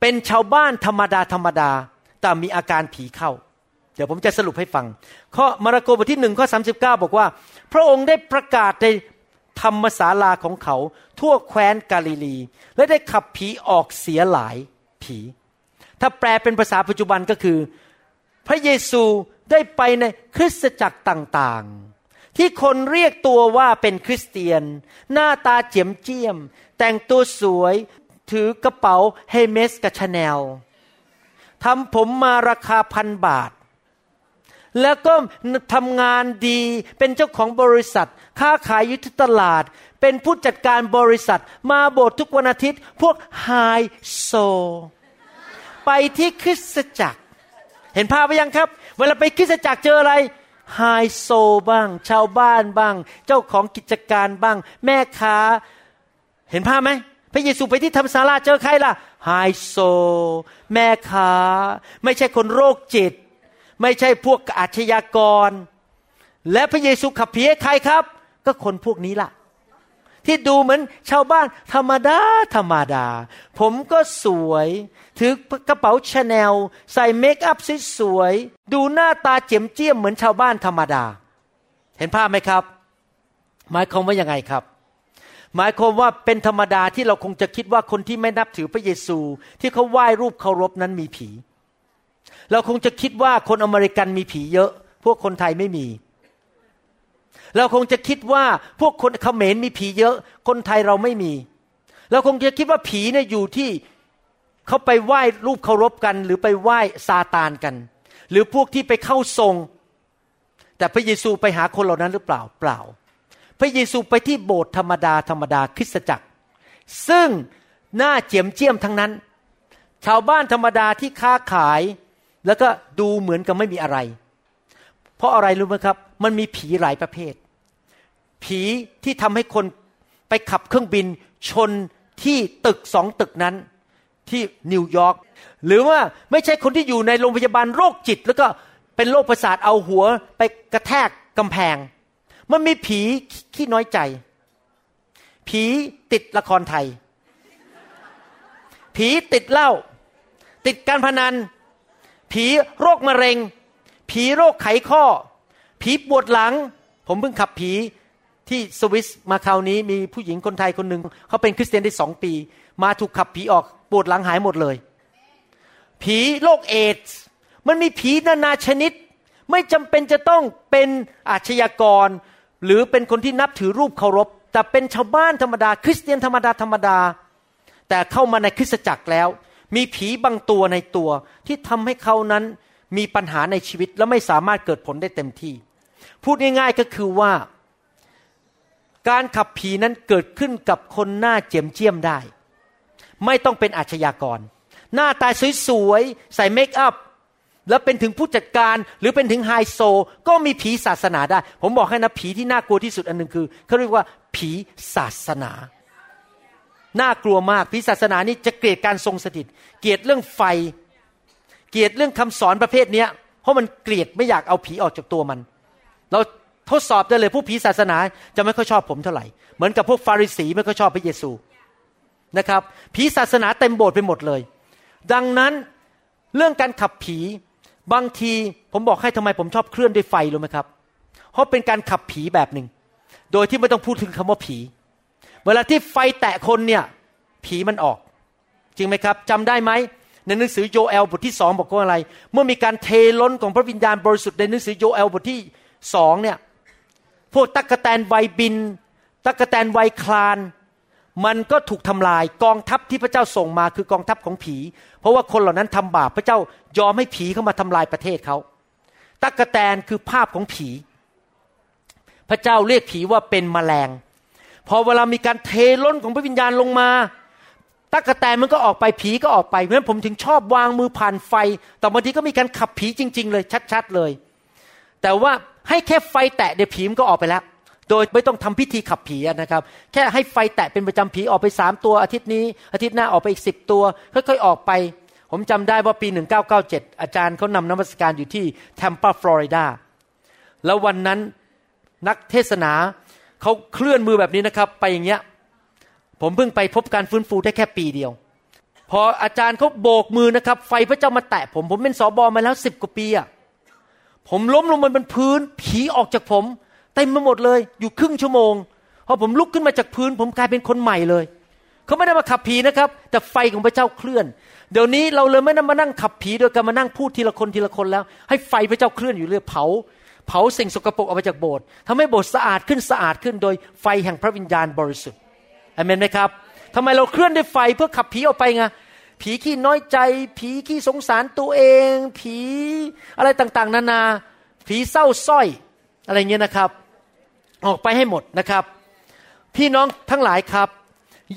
เป็นชาวบ้านธรรมดาธรรมดาแต่มีอาการผีเข้าเดี๋ยวผมจะสรุปให้ฟัง ข้อมาระโกบทที่หนึ่งข้อสาบอกว่า พระองค์ได้ประกาศใน ธรรมศาลาของเขา ทั่วแคว้นกาลิลี และได้ขับผีออกเสียหลายผี ถ้าแปลเป็นภาษาปัจจุบันก็คือ พระเยซูได้ไปในคริสตจักรต่างๆ ที่คนเรียกตัวว่าเป็นคริสเตียน หน้าตาเจี๋ยมเจี้ยม แต่งตัวสวยถือกระเป๋า Hermès กับชาแนลทำผมมาราคาพันบาท แล้วก็ทำงานดี เป็นเจ้าของบริษัท ค้าขายอยู่ที่ตลาด เป็นผู้จัดการบริษัท มาโบสถ์ทุกวันอาทิตย์ พวกไฮโซ ไปที่คริสตจักร เห็นภาพไปยังครับ เวลาไปคริสตจักรเจออะไรไฮโซบ้าง ชาวบ้านบ้าง เจ้าของกิจการบ้าง แม่ค้า เห็นภาพไหมพระเยซูไปที่ธรรมศาลาเจอใครล่ะไฮโซ แม่ค้า ไม่ใช่คนโรคจิต ไม่ใช่พวกอาชญากร และพระเยซูขับผีให้ใครครับ ก็คนพวกนี้ล่ะ ที่ดูเหมือนชาวบ้านธรรมดาธรรมดา ผมก็สวย ถือกระเป๋าชาแนล ใส่ makeup สวยๆดูหน้าตาเจี๋ยมเจี้ยมเหมือนชาวบ้านธรรมดา เห็นภาพไหมครับ หมายความว่ายังไงครับหมายความว่าเป็นธรรมดาที่เราคงจะคิดว่าคนที่ไม่นับถือพระเยซู ที่เขาไหว้รูปเคารพนั้นมีผี เราคงจะคิดว่าคนอเมริกันมีผีเยอะ พวกคนไทยไม่มี เราคงจะคิดว่าพวกคนเขมรมีผีเยอะ คนไทยเราไม่มี เราคงจะคิดว่าผีเนี่ยอยู่ที่เขาไปไหว้รูปเคารพกัน หรือไปไหว้ซาตานกัน หรือพวกที่ไปเข้าทรง แต่พระเยซูไปหาคนเหล่านั้นหรือเปล่าเปล่า พระเยซูไปที่โบสถ์ธรรมดาธรรมดาคริสตจักร ซึ่งหน้าเจียมเจียมทั้งนั้น ชาวบ้านธรรมดาที่ค้าขาย แล้วก็ดูเหมือนกับไม่มีอะไร เพราะอะไรรู้ไหมครับ มันมีผีหลายประเภท ผีที่ทำให้คนไปขับเครื่องบินชนที่ตึกสองตึกนั้นที่นิวยอร์กหรือว่าไม่ใช่คนที่อยู่ในโรงพยาบาลโรคจิต แล้วก็เป็นโรคประสาทเอาหัวไปกระแทกกำแพง มันมีผีขี้น้อยใจ ผีติดละครไทย ผีติดเหล้าติดการพนัน ผีโรคมะเร็ง ผีโรคไขข้อ ผีปวดหลัง ผมเพิ่งขับผีที่สวิสมาคราวนี้มีผู้หญิงคนไทยคนหนึ่งเขาเป็นคริสเตียนได้สองปี มาถูกขับผีออกปวดหลังหายหมดเลย ผีโรคเอดส์มันมีผีนานาชนิด ไม่จำเป็นจะต้องเป็นอาชญากร หรือเป็นคนที่นับถือรูปเคารพ แต่เป็นชาวบ้านธรรมดา คริสเตียนธรรมดาธรรมดา แต่เข้ามาในคริสตจักรแล้ว มีผีบางตัวในตัวที่ทำให้เขานั้นมีปัญหาในชีวิตและไม่สามารถเกิดผลได้เต็มที่ พูดง่ายๆก็คือว่า การขับผีนั้นเกิดขึ้นกับคนหน้าเจียมเจียมได้ ไม่ต้องเป็นอาชญากร หน้าตาสวยๆ ใส่เมคอัพแล้วเป็นถึงผู้จัดการหรือเป็นถึงไฮโซ ก็มีผีศาสนาได้ ผมบอกให้นะผีที่น่ากลัวที่สุดอันหนึ่งคือเขาเรียกว่าผีศาสนา น่ากลัวมากผีศาสนานี่จะเกลียดการทรงสถิต เกลียดเรื่องไฟ เกลียดเรื่องคำสอนประเภทเนี้ย เพราะมันเกลียดไม่อยากเอาผีออกจากตัวมัน เราทดสอบได้เลยผู้ผีศาสนาจะไม่ค่อยชอบผมเท่าไหร่ เหมือนกับพวกฟาริสีไม่ค่อยชอบพระเยซูนะครับ ผีศาสนาเต็มโบสถ์ไปหมดเลย ดังนั้นเรื่องการขับผีบางทีผมบอกให้ทำไมผมชอบเคลื่อนด้วยไฟรู้ไหมครับ เพราะเป็นการขับผีแบบหนึ่ง โดยที่ไม่ต้องพูดถึงคำว่าผี เวลาที่ไฟแตะคนเนี่ยผีมันออก จริงไหมครับจำได้ไหมในหนังสือโยเอลบทที่สองบอกว่าอะไร เมื่อมีการเทล้นของพระวิญญาณบริสุทธิ์ในหนังสือโยเอลบทที่สองเนี่ยพวกตักกะแตนไวยบิน ตักกะแตนไวยคลาน มันก็ถูกทำลายกองทัพที่พระเจ้าส่งมาคือกองทัพของผี เพราะว่าคนเหล่านั้นทำบาปพระเจ้ายอมให้ผีเข้ามาทำลายประเทศเขาตักกะแตนคือภาพของผี พระเจ้าเรียกผีว่าเป็นมแมลง พอเวลามีการเทล้นของพระวิญญาณลงมาตักกะแตนมันก็ออกไปผีก็ออกไปเพราะฉะนั้นผมถึงชอบวางมือผ่านไฟ แต่บางทีก็มีการขับผีจริง ๆ เลยชัด ๆเลย แต่ว่าให้แค่ไฟแตะเดี๋ยวผีมันก็ออกไปแล้ว โดยไม่ต้องทำพิธีขับผีนะครับ แค่ให้ไฟแตะเป็นประจำผีออกไปสามตัวอาทิตย์นี้ อาทิตย์หน้าออกไปอีกสิบตัวค่อยๆออกไป ผมจำได้ว่าปี 1997 อาจารย์เขานำนมัสการอยู่ที่แทมปาฟลอริดาแล้ววันนั้นนักเทศนา เขาเคลื่อนมือแบบนี้นะครับ ไปอย่างเงี้ย ผมเพิ่งไปพบการฟื้นฟูได้แค่ปีเดียว พออาจารย์เขาโบกมือนะครับ ไฟพระเจ้ามาแตะผมผมเป็นสอบอมาแล้วสิบกว่าปีอะผมล้มลงบนพื้น ผีออกจากผมเต็มไปหมดเลย อยู่ครึ่งชั่วโมงพอผมลุกขึ้นมาจากพื้น ผมกลายเป็นคนใหม่เลยเขาไม่ได้มาขับผีนะครับ แต่ไฟของพระเจ้าเคลื่อน เดี๋ยวนี้เราเลยไม่ได้มานั่งขับผีโดยการมานั่งพูดทีละคนทีละคนแล้ว ให้ไฟพระเจ้าเคลื่อนอยู่เรื่อยเผา เผาสิ่งสกปรกออกไปจากโบสถ์ทำให้โบสถ์สะอาดขึ้นสะอาดขึ้นโดยไฟแห่งพระวิญญาณบริสุทธิ์อเมนไหมครับทำไมเราเคลื่อนด้วยไฟเพื่อขับผีออกไปไงผีขี้น้อยใจ ผีขี้สงสารตัวเอง ผีอะไรต่างๆ นานา ผีเศร้าส้อยอะไรเงี้ยนะครับ ออกไปให้หมดนะครับ พี่น้องทั้งหลายครับ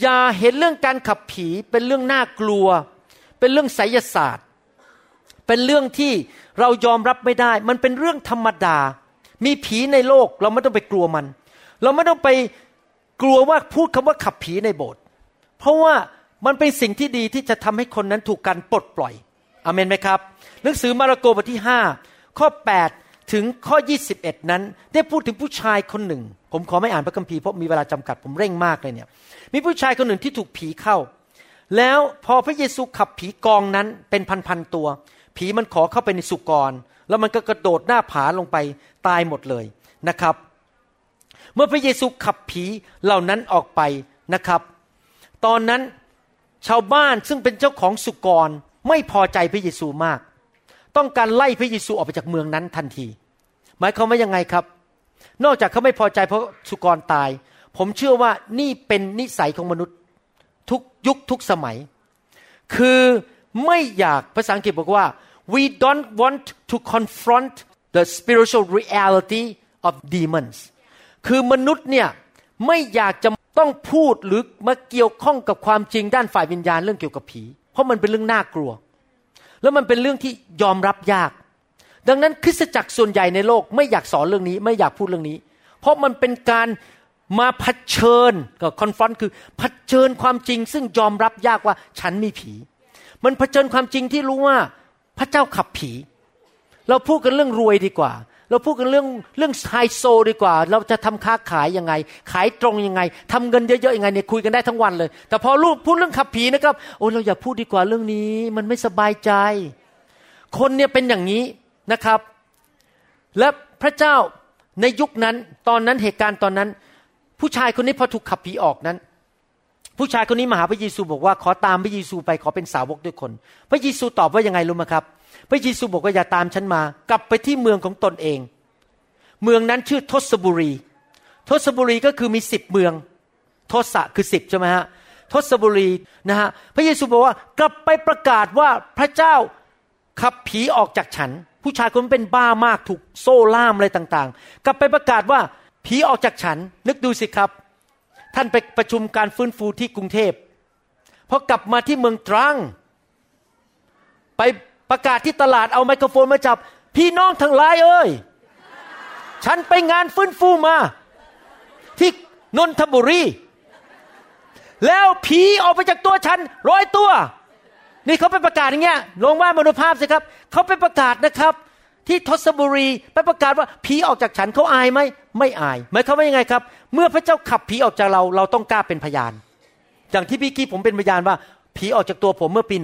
อย่าเห็นเรื่องการขับผีเป็นเรื่องน่ากลัว เป็นเรื่องไสยศาสตร์ เป็นเรื่องที่เรายอมรับไม่ได้ มันเป็นเรื่องธรรมดา มีผีในโลกเราไม่ต้องไปกลัวมัน เราไม่ต้องไปกลัวว่าพูดคำว่าขับผีในโบสถ์เพราะว่ามันเป็นสิ่งที่ดีที่จะทำให้คนนั้นถูกการปลดปล่อยอเมนไหมครับ หนังสือมาระโกบทที่ 5 ข้อ 8 ถึงข้อ 21 นั้น ได้พูดถึงผู้ชายคนหนึ่ง ผมขอไม่อ่านพระคัมภีร์เพราะมีเวลาจำกัดผมเร่งมากเลยเนี่ย มีผู้ชายคนหนึ่งที่ถูกผีเข้า แล้วพอพระเยซูขับผีกองนั้นเป็นพันๆตัว ผีมันขอเข้าไปในสุกร แล้วมันก็กระโดดหน้าผาลงไปตายหมดเลยนะครับ เมื่อพระเยซูขับผีเหล่านั้นออกไปนะครับ ตอนนั้นชาวบ้านซึ่งเป็นเจ้าของสุกรไม่พอใจพระเยซูมาก ต้องการไล่พระเยซูออกไปจากเมืองนั้นทันที หมายความว่ายังไงครับ นอกจากเขาไม่พอใจเพราะสุกรตาย ผมเชื่อว่านี่เป็นนิสัยของมนุษย์ทุกยุคทุกสมัย คือ ไม่อยากภาษาอังกฤษบอกว่า we don't want to confront the spiritual reality of demons คือมนุษย์เนี่ยไม่อยากจะต้องพูดหรือมาเกี่ยวข้องกับความจริงด้านฝ่ายวิญญาณเรื่องเกี่ยวกับผี เพราะมันเป็นเรื่องน่ากลัว แล้วมันเป็นเรื่องที่ยอมรับยาก ดังนั้นคริสตจักรส่วนใหญ่ในโลกไม่อยากสอนเรื่องนี้ ไม่อยากพูดเรื่องนี้ เพราะมันเป็นการมาเผชิญกับคอนฟรอนคือเผชิญความจริง ซึ่งยอมรับยากว่าฉันมีผี มันเผชิญความจริงที่รู้ว่าพระเจ้าขับผี เราพูดกันเรื่องรวยดีกว่า เราพูดกันเรื่องเรื่องไฮโซดีกว่า เราจะทำค้าขายยังไง ขายตรงยังไงทำเงินเยอะๆยังไงเนี่ยคุยกันได้ทั้งวันเลย แต่พอลูกพูดเรื่องขับผีนะครับโอ้เราอย่าพูดดีกว่าเรื่องนี้ มันไม่สบายใจ คนเนี่ยเป็นอย่างนี้นะครับ และพระเจ้าในยุคนั้นตอนนั้นเหตุการณ์ตอนนั้น ผู้ชายคนนี้พอถูกขับผีออกนั้น ผู้ชายคนนี้มาหาพระเยซูบอกว่าขอตามพระเยซูไปขอเป็นสาวกด้วยคน พระเยซูตอบว่ายังไงรู้ไหมครับ พระเยซูบอกว่าอย่าตามฉันมา กลับไปที่เมืองของตนเอง เมืองนั้นชื่อทศบุรี ทศบุรีก็คือมีสิบเมือง ทศคือสิบใช่ไหมฮะทศบุรีนะฮะพระเยซูบอกว่ากลับไปประกาศว่าพระเจ้าขับผีออกจากฉัน ผู้ชายคนนั้นเป็นบ้ามากถูกโซ่ล่ามอะไรต่างๆ กลับไปประกาศว่าผีออกจากฉัน นึกดูสิครับ ท่านไปประชุมการฟื้นฟูที่กรุงเทพพอกลับมาที่เมืองตรัง ไปประกาศที่ตลาดเอาไมโครโฟนมาจับ พี่น้องทั้งหลายเอ้ย ฉันไปงานฟื้นฟูมา ที่นนทบุรี แล้วผีออกไปจากตัวฉันร้อยตัว นี่เขาไปประกาศอย่างเงี้ยลงว่ามนุภาพสิครับ เขาไปประกาศนะครับ ที่ทศบุรีไปประกาศว่าผีออกจากฉันเขาอายไหมไม่อายหมายความว่ายังไงครับ เมื่อพระเจ้าขับผีออกจากเราเราต้องกล้าเป็นพยาน อย่างที่พี่กี้ผมเป็นพยานว่า ผีออกจากตัวผมเมื่อปี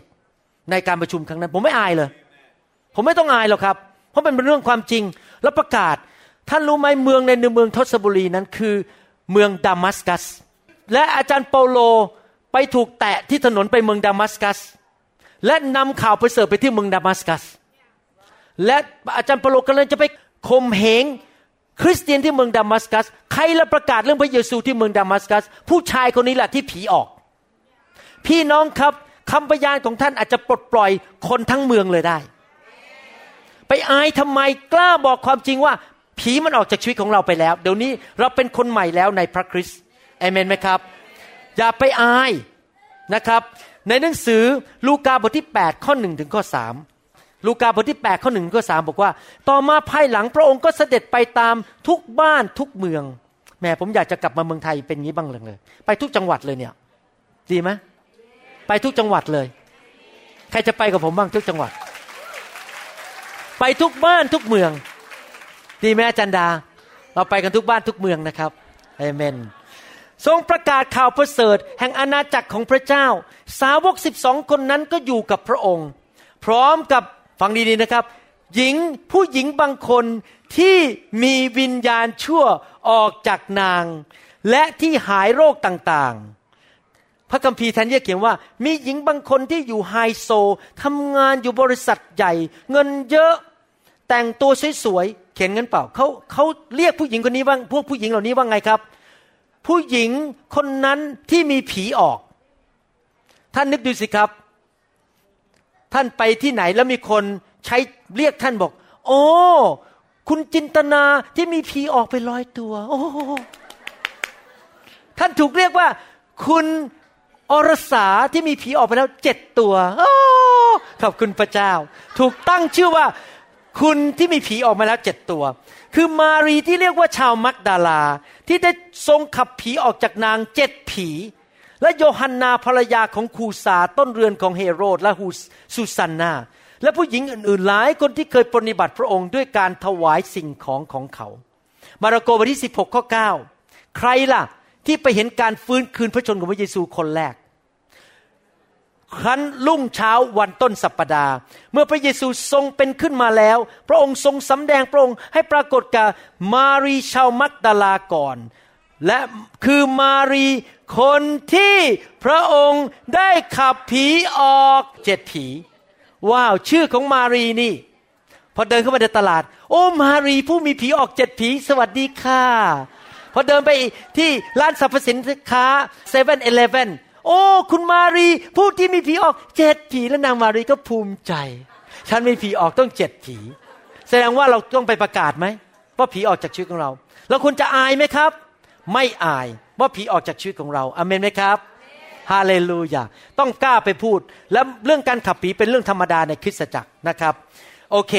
1997 ในการประชุมครั้งนั้น ผมไม่อายเลย ผมไม่ต้องอายหรอกครับ เพราะมันเป็นเรื่องความจริงแล้วประกาศ ท่านรู้ไหมเมืองในเมืองทศบุรีนั้นคือเมืองดามัสกัส และอาจารย์เปาโลไปถูกแตะที่ถนนไปเมืองดามัสกัส และนำข่าวไปเสิร์ฟไปที่เมืองดามัสกัส และอาจารย์เปโลกำลังจะไปข่มเหงคริสเตียนที่เมืองดามัสกัส ใครละประกาศเรื่องพระเยซูที่เมืองดามัสกัส ผู้ชายคนนี้แหละที่ผีออก พี่น้องครับคำพยานของท่านอาจจะปลดปล่อยคนทั้งเมืองเลยได้ ไปอายทำไมกล้าบอกความจริงว่า ผีมันออกจากชีวิตของเราไปแล้ว เดี๋ยวนี้เราเป็นคนใหม่แล้วในพระคริสต์เอเมนไหมครับ อย่าไปอายนะครับ ในหนังสือลูกาบทที่ 8 ข้อ 1 ถึงข้อ 3 ลูกาบทที่8ข้อ1ถึงข้อ3บอกว่า ต่อมาภายหลังพระองค์ก็เสด็จไปตามทุกบ้านทุกเมืองแม่ผมอยากจะกลับมาเมืองไทยเป็นงี้บ้างเลย ไปทุกจังหวัดเลยเนี่ย ดีไหมไปทุกจังหวัดเลย ใครจะไปกับผมบ้างทุกจังหวัด ไปทุกบ้านทุกเมือง ดีไหมอาจารย์ดา เราไปกันทุกบ้านทุกเมืองนะครับเอเมนทรงประกาศข่าวประเสริฐ แห่งอาณาจักรของพระเจ้า สาวกสิบสองคนนั้นก็อยู่กับพระองค์ พร้อมกับ ฟังดีๆนะครับ หญิงผู้หญิงบางคนที่มีวิญญาณชั่วออกจากนาง และที่หายโรคต่างๆ พระคัมภีร์แทนที่จะเขียนว่า มีหญิงบางคนที่อยู่ไฮโซทำงานอยู่บริษัทใหญ่ เงินเยอะแต่งตัวสวยๆเขียนเงินเปล่าเขาเขาเรียกผู้หญิงคนนี้ว่าพวกผู้หญิงเหล่านี้ว่าไงครับ ผู้หญิงคนนั้นที่มีผีออก ท่านนึกดูสิครับ ท่านไปที่ไหนแล้วมีคนใช้เรียกท่านบอก โอ้คุณจินตนาที่มีผีออกไปร้อยตัว โอ้ท่านถูกเรียกว่า คุณอรสาที่มีผีออกไปแล้วเจ็ดตัวอขอบคุณพระเจ้า ถูกตั้งชื่อว่า คุณที่มีผีออกมาแล้วเจ็ดตัว คือมารีที่เรียกว่าชาวมักดาลา ที่ได้ทรงขับผีออกจากนางเจ็ดผี และโยฮันนาภรรยาของคูซาต้นเรือนของเฮโรดและฮูสซูซันนา และผู้หญิงอื่นๆหลายคนที่เคยปฏิบัติพระองค์ด้วยการถวายสิ่งของของเขา มาระโกบทที่ 16ข้อ9ใครล่ะที่ไปเห็นการฟื้นคืนพระชนของพระเยซูคนแรกครั้นรุ่งเช้าวันต้นสัปปดาห์ เมื่อพระเยซูทรงเป็นขึ้นมาแล้ว พระองค์ทรงสำแดงพระองค์ให้ปรากฏกับมารีชาวมักดาลาก่อน และคือมารีคนที่พระองค์ได้ขับผีออกเจ็ดผีว้าวชื่อของมารีนี่ พอเดินเข้ามาในตลาด โอ้มารีผู้มีผีออกเจ็ดผีสวัสดีค่ะ พอเดินไปที่ร้านสรรพสินค้าเซเว่นเอเลฟเว่นโอ้ คุณมารีผู้ที่มีผีออกเจ็ดผีแล้วนางมารีก็ภูมิใจ ฉันมีผีออกต้องเจ็ดผี แสดงว่าเราต้องไปประกาศไหมว่าผีออกจากชีวิตของเรา เราควรจะอายไหมครับ ไม่อายว่าผีออกจากชีวิตของเราอเมนไหมครับฮาเลลูยาต้องกล้าไปพูด แล้วเรื่องการขับผีเป็นเรื่องธรรมดาในคริสตจักรนะครับ โอเค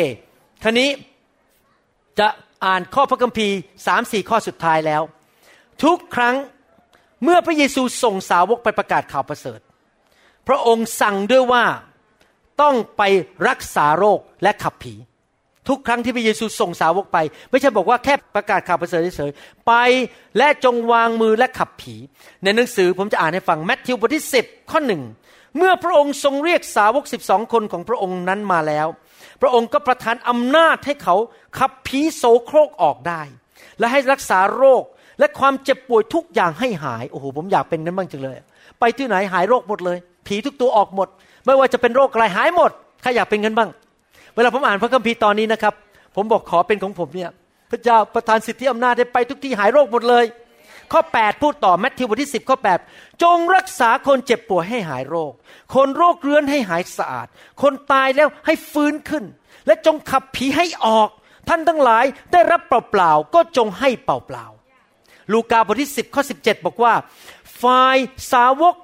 ทีนี้จะอ่านข้อพระคัมภีร์สามสี่ข้อสุดท้ายแล้ว ทุกครั้งเมื่อพระเยซูส่งสาวกไปประกาศข่าวประเสริฐ พระองค์สั่งด้วยว่าต้องไปรักษาโรคและขับผี ทุกครั้งที่พระเยซูส่งสาวกไป ไม่ใช่บอกว่าแค่ประกาศข่าวประเสริฐเฉยๆไปและจงวางมือและขับผี ในหนังสือผมจะอ่านให้ฟังแมทธิวบทที่ 10 ข้อหนึ่งเมื่อพระองค์ทรงเรียกสาวกสิบสองคนของพระองค์นั้นมาแล้ว พระองค์ก็ประทานอำนาจให้เขาขับผีโสโครกออกได้ และให้รักษาโรคและความเจ็บป่วยทุกอย่างให้หายโอ้โหผมอยากเป็นนั้นบ้างจังเลย ไปที่ไหนหายโรคหมดเลย ผีทุกตัวออกหมด ไม่ว่าจะเป็นโรคอะไรหายหมดใครอยากเป็นกันบ้าง เวลาผมอ่านพระคัมภีร์ตอนนี้นะครับ ผมบอกขอเป็นของผมเนี่ยพระเจ้าประทานสิทธิอำนาจให้ไปทุกที่หายโรคหมดเลย ข้อ 8 พูดต่อแมทธิวบทที่ 10 ข้อ 8 จงรักษาคนเจ็บป่วยให้หายโรค คนโรคเรื้อนให้หายสะอาด คนตายแล้วให้ฟื้นขึ้น และจงขับผีให้ออก ท่านทั้งหลายได้รับเปล่าๆก็จงให้เปล่าๆลูกาบทที่ 10 ข้อ 17 บอกว่าฝ่ายสาวก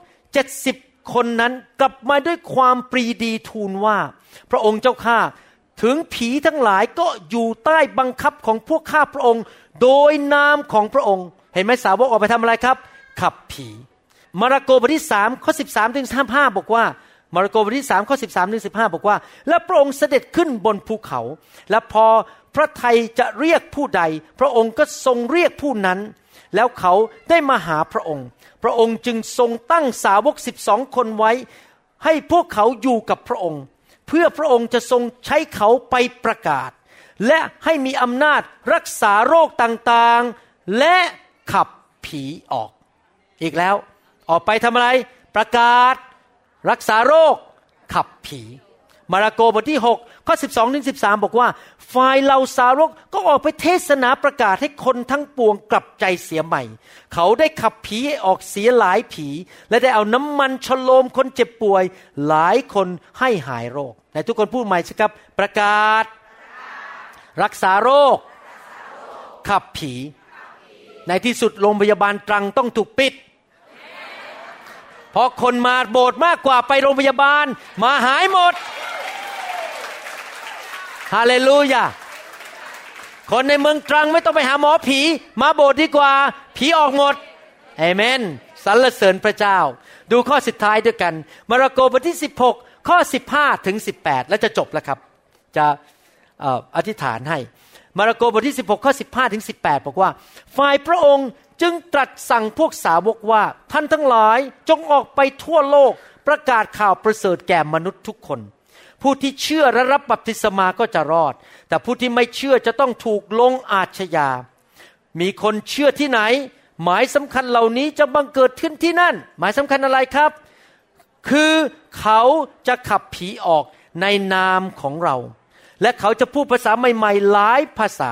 70 คนนั้นกลับมาด้วยความปรีดีทูลว่า พระองค์เจ้าข้าถึงผีทั้งหลายก็อยู่ใต้บังคับของพวกข้าพระองค์ โดยนามของพระองค์ เห็นไหมสาวกออกไปทำอะไรครับ ขับผี มาระโกบทที่สามข้อสิบสามถึงสิบห้าบอกว่า มาระโกบทที่สามข้อสิบสามถึงสิบห้าบอกว่า และพระองค์เสด็จขึ้นบนภูเขา และพอพระไทยจะเรียกผู้ใด พระองค์ก็ทรงเรียกผู้นั้น แล้วเขาได้มาหาพระองค์ พระองค์จึงทรงตั้งสาวกสิบสองคนไว้ ให้พวกเขาอยู่กับพระองค์ เพื่อพระองค์จะทรงใช้เขาไปประกาศ และให้มีอำนาจรักษาโรคต่างๆ และขับผีออก อีกแล้ว ออกไปทำอะไร ประกาศ รักษาโรค ขับผี มาระโกบทที่ 6 ข้อ 12ถึง13 บอกว่า ฝ่ายเหล่าสาวกก็ออกไปเทศนาประกาศให้คนทั้งปวงกลับใจเสียใหม่ เขาได้ขับผีให้ออกเสียหลายผี และได้เอาน้ำมันชโลมคนเจ็บป่วย หลายคนให้หายโรคไหนทุกคนพูดใหม่สิครับ ประกาศ รักษาโรค ขับผี ในที่สุดโรงพยาบาลตรังต้องถูกปิด เพราะคนมาโบสถ์มากกว่าไปโรงพยาบาล มาหายหมดฮาเลลูยาคนในเมืองตรังไม่ต้องไปหาหมอผี มาโบสถ์ดีกว่า ผีออกหมดเอเมนสรรเสริญพระเจ้า ดูข้อสุดท้ายด้วยกัน มาระโกบทที่ 16 ข้อ 15 ถึง 18 แล้วจะจบแล้วครับ จะเอ่ออธิษฐานให้ มาระโกบทที่ 16 ข้อ 15 ถึง 18 บอกว่า ฝ่ายพระองค์ จึงตรัสสั่งพวกสาวกว่าท่านทั้งหลายจงออกไปทั่วโลกประกาศข่าวประเสริฐแก่มนุษย์ทุกคน ผู้ที่เชื่อและรับบัพติศมาก็จะรอด แต่ผู้ที่ไม่เชื่อจะต้องถูกลงอาชญา มีคนเชื่อที่ไหน หมายสำคัญเหล่านี้จะบังเกิดขึ้นที่นั่น หมายสำคัญอะไรครับ คือเขาจะขับผีออกในนามของเรา และเขาจะพูดภาษาใหม่ ๆ หลายภาษา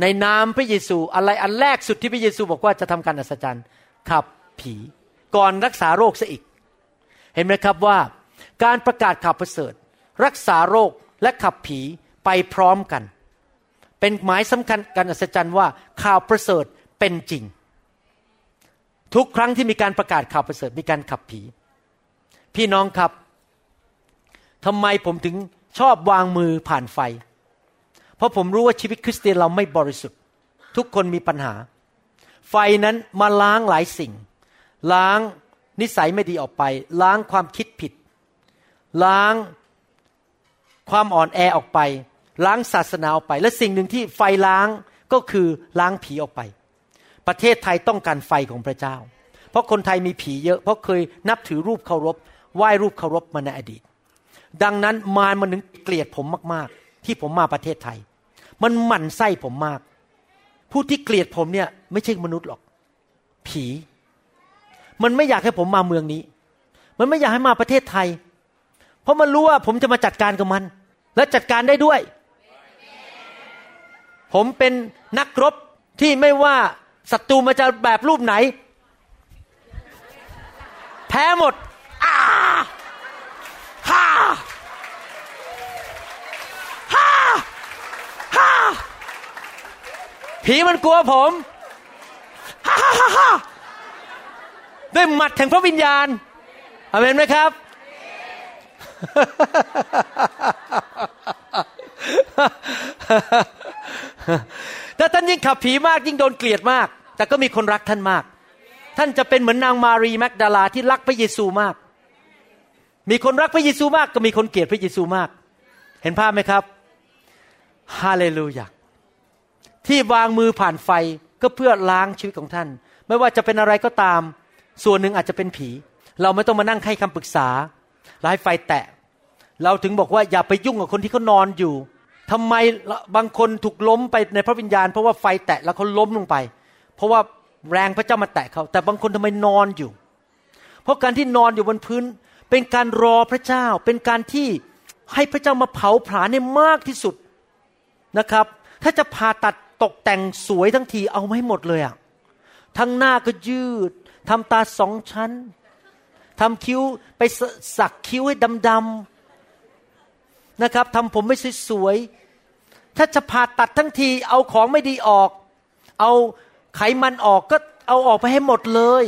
ในนามพระเยซูอะไรอันแรกสุดที่พระเยซูบอกว่าจะทำการอัศจรรย์ขับผีก่อนรักษาโรคซะอีก เห็นไหมครับว่าการประกาศข่าวประเสริฐ รักษาโรคและขับผีไปพร้อมกัน เป็นหมายสำคัญการอัศจรรย์ว่าข่าวประเสริฐเป็นจริง ทุกครั้งที่มีการประกาศข่าวประเสริฐมีการขับผี พี่น้องครับทำไมผมถึงชอบวางมือผ่านไฟ เพราะผมรู้ว่าชีวิตคริสเตียนเราไม่บริสุทธิ์ ทุกคนมีปัญหา ไฟนั้นมาล้างหลายสิ่ง ล้างนิสัยไม่ดีออกไป ล้างความคิดผิด ล้างความอ่อนแอออกไป ล้างศาสนาออกไป และสิ่งหนึ่งที่ไฟล้างก็คือล้างผีออกไป ประเทศไทยต้องการไฟของพระเจ้า เพราะคนไทยมีผีเยอะเพราะเคยนับถือรูปเคารพไหว้รูปเคารพมาในอดีต ดังนั้นมารมันถึงเกลียดผมมากๆ ที่ผมมาประเทศไทย มันหมั่นไส้ผมมาก ผู้ที่เกลียดผมเนี่ยไม่ใช่มนุษย์หรอก ผี มันไม่อยากให้ผมมาเมืองนี้ มันไม่อยากให้มาประเทศไทย เพราะมันรู้ว่าผมจะมาจัดการกับมัน และจัดการได้ด้วย ผมเป็นนักรบที่ไม่ว่าศัตรูมาจะแบบรูปไหน แพ้หมดอ้าฮ่าฮ่าฮ่า ผีมันกลัวผมฮ่าฮ่าฮ่าด้วยหมัดแห่งพระวิญญาณอาเมนไหมครับ ถ้าท่านยิ่งขับผีมากยิ่งโดนเกลียดมาก แต่ก็มีคนรักท่านมาก ท่านจะเป็นเหมือนนางมารีแมกดาลาที่รักพระเยซูมาก มีคนรักพระเยซูมาก ก็มีคนเกลียดพระเยซูมาก เห็นภาพไหมครับ ฮาเลลูยา ที่วางมือผ่านไฟก็เพื่อล้างชีวิตของท่าน ไม่ว่าจะเป็นอะไรก็ตาม ส่วนหนึ่งอาจจะเป็นผี เราไม่ต้องมานั่งให้คำปรึกษาเราให้ไฟแตะ เราถึงบอกว่าอย่าไปยุ่งกับคนที่เขานอนอยู่ทำไมบางคนถูกล้มไปในพระวิญญาณ เพราะว่าไฟแตะแล้วเขาล้มลงไป เพราะว่าแรงพระเจ้ามาแตะเขา แต่บางคนทำไมนอนอยู่ เพราะการที่นอนอยู่บนพื้น เป็นการรอพระเจ้า เป็นการที่ให้พระเจ้ามาเผาผลาญให้มากที่สุดนะครับ ถ้าจะผ่าตัด ตกแต่งสวยทั้งทีเอาไม่หมดเลยอะทั้งหน้าก็ยืดทำตาสองชั้นทำคิ้วไปสสักคิ้วให้ดำๆนะครับทำผมไม่สวยๆถ้าจะผ่าตัดทั้งทีเอาของไม่ดีออก เอาไขมันออกก็เอาออกไปให้หมดเลย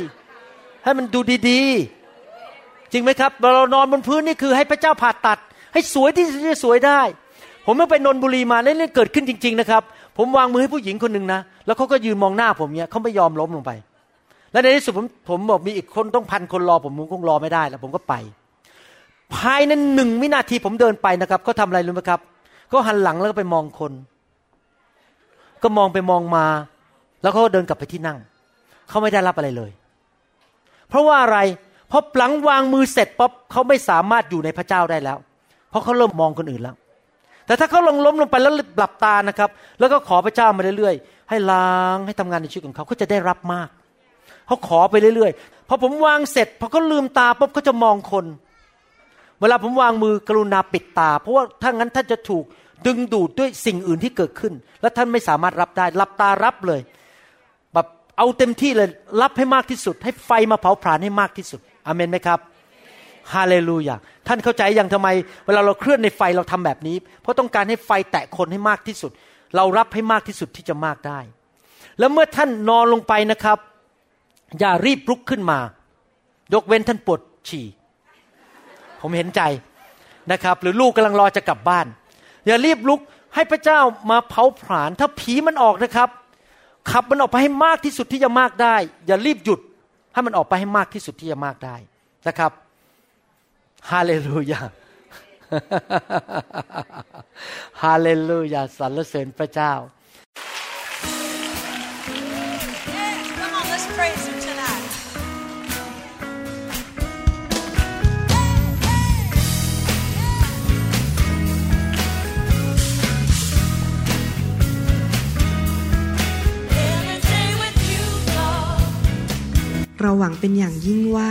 ให้มันดูดีๆ จริงไหมครับเรานอนบนพื้นนี่คือให้พระเจ้าผ่าตัด ให้สวยที่สุดที่จะสวยได้ ผมเมื่อไปนนบุรีมาเรื่องเกิดขึ้นจริง ๆ นะครับ ผมวางมือให้ผู้หญิงคนหนึ่งนะ แล้วเขาก็ยืนมองหน้าผมเนี่ยเขาไม่ยอมล้มลงไป แล้วในที่สุดผมผมบอกมีอีกคนต้องพันคนรอผมผมคงรอไม่ได้แล้วผมก็ไป ภายในหนึ่งวินาทีผมเดินไปนะครับเขาทำอะไรรู้ไหมครับเขาหันหลังแล้วก็ไปมองคน ก็มองไปมองมา แล้วเขาก็เดินกลับไปที่นั่งเขาไม่ได้รับอะไรเลย เพราะว่าอะไรเพราะหลังวางมือเสร็จป๊บเขาไม่สามารถอยู่ในพระเจ้าได้แล้ว เพราะเขาเริ่มมองคนอื่นแล้ว แต่ถ้าเขาลงล้มลงไปแล้วหลับตานะครับ แล้วก็ขอพระเจ้ามาเรื่อยๆ ให้ล้างให้ทำงานในชีวิตของเขาเขาจะได้รับมากเขาขอไปเรื่อยๆพอผมวางเสร็จพอเขาลืมตาปุ๊บเขาจะมองคน เวลาผมวางมือกรุณาปิดตา เพราะว่าถ้างั้นท่านจะถูกดึงดูดด้วยสิ่งอื่นที่เกิดขึ้น และท่านไม่สามารถรับได้หลับตารับเลยแบบเอาเต็มที่เลยรับให้มากที่สุด ให้ไฟมาเผาผลาญให้มากที่สุดอเมนไหมครับ ฮาเลลูยาท่านเข้าใจยังทำไม เวลาเราเคลื่อนในไฟเราทำแบบนี้ เพราะต้องการให้ไฟแตะคนให้มากที่สุด เรารับให้มากที่สุดที่จะมากได้ แล้วเมื่อท่านนอนลงไปนะครับ อย่ารีบลุกขึ้นมา ยกเว้นท่านปวดฉี่ ผมเห็นใจนะครับ หรือลูกกำลังรอจะกลับบ้าน อย่ารีบลุกให้พระเจ้ามาเผาผลาญถ้าผีมันออกนะครับขับมันออกไปให้มากที่สุดที่จะมากได้ อย่ารีบหยุดให้มันออกไปให้มากที่สุดที่จะมากได้นะครับ ฮาเลลูยาฮาเลลูยาสรรเสริญพระเจ้า Yeah, come on, let's praise him tonight. Every day with you, Lord. เราหวังเป็นอย่างยิ่งว่า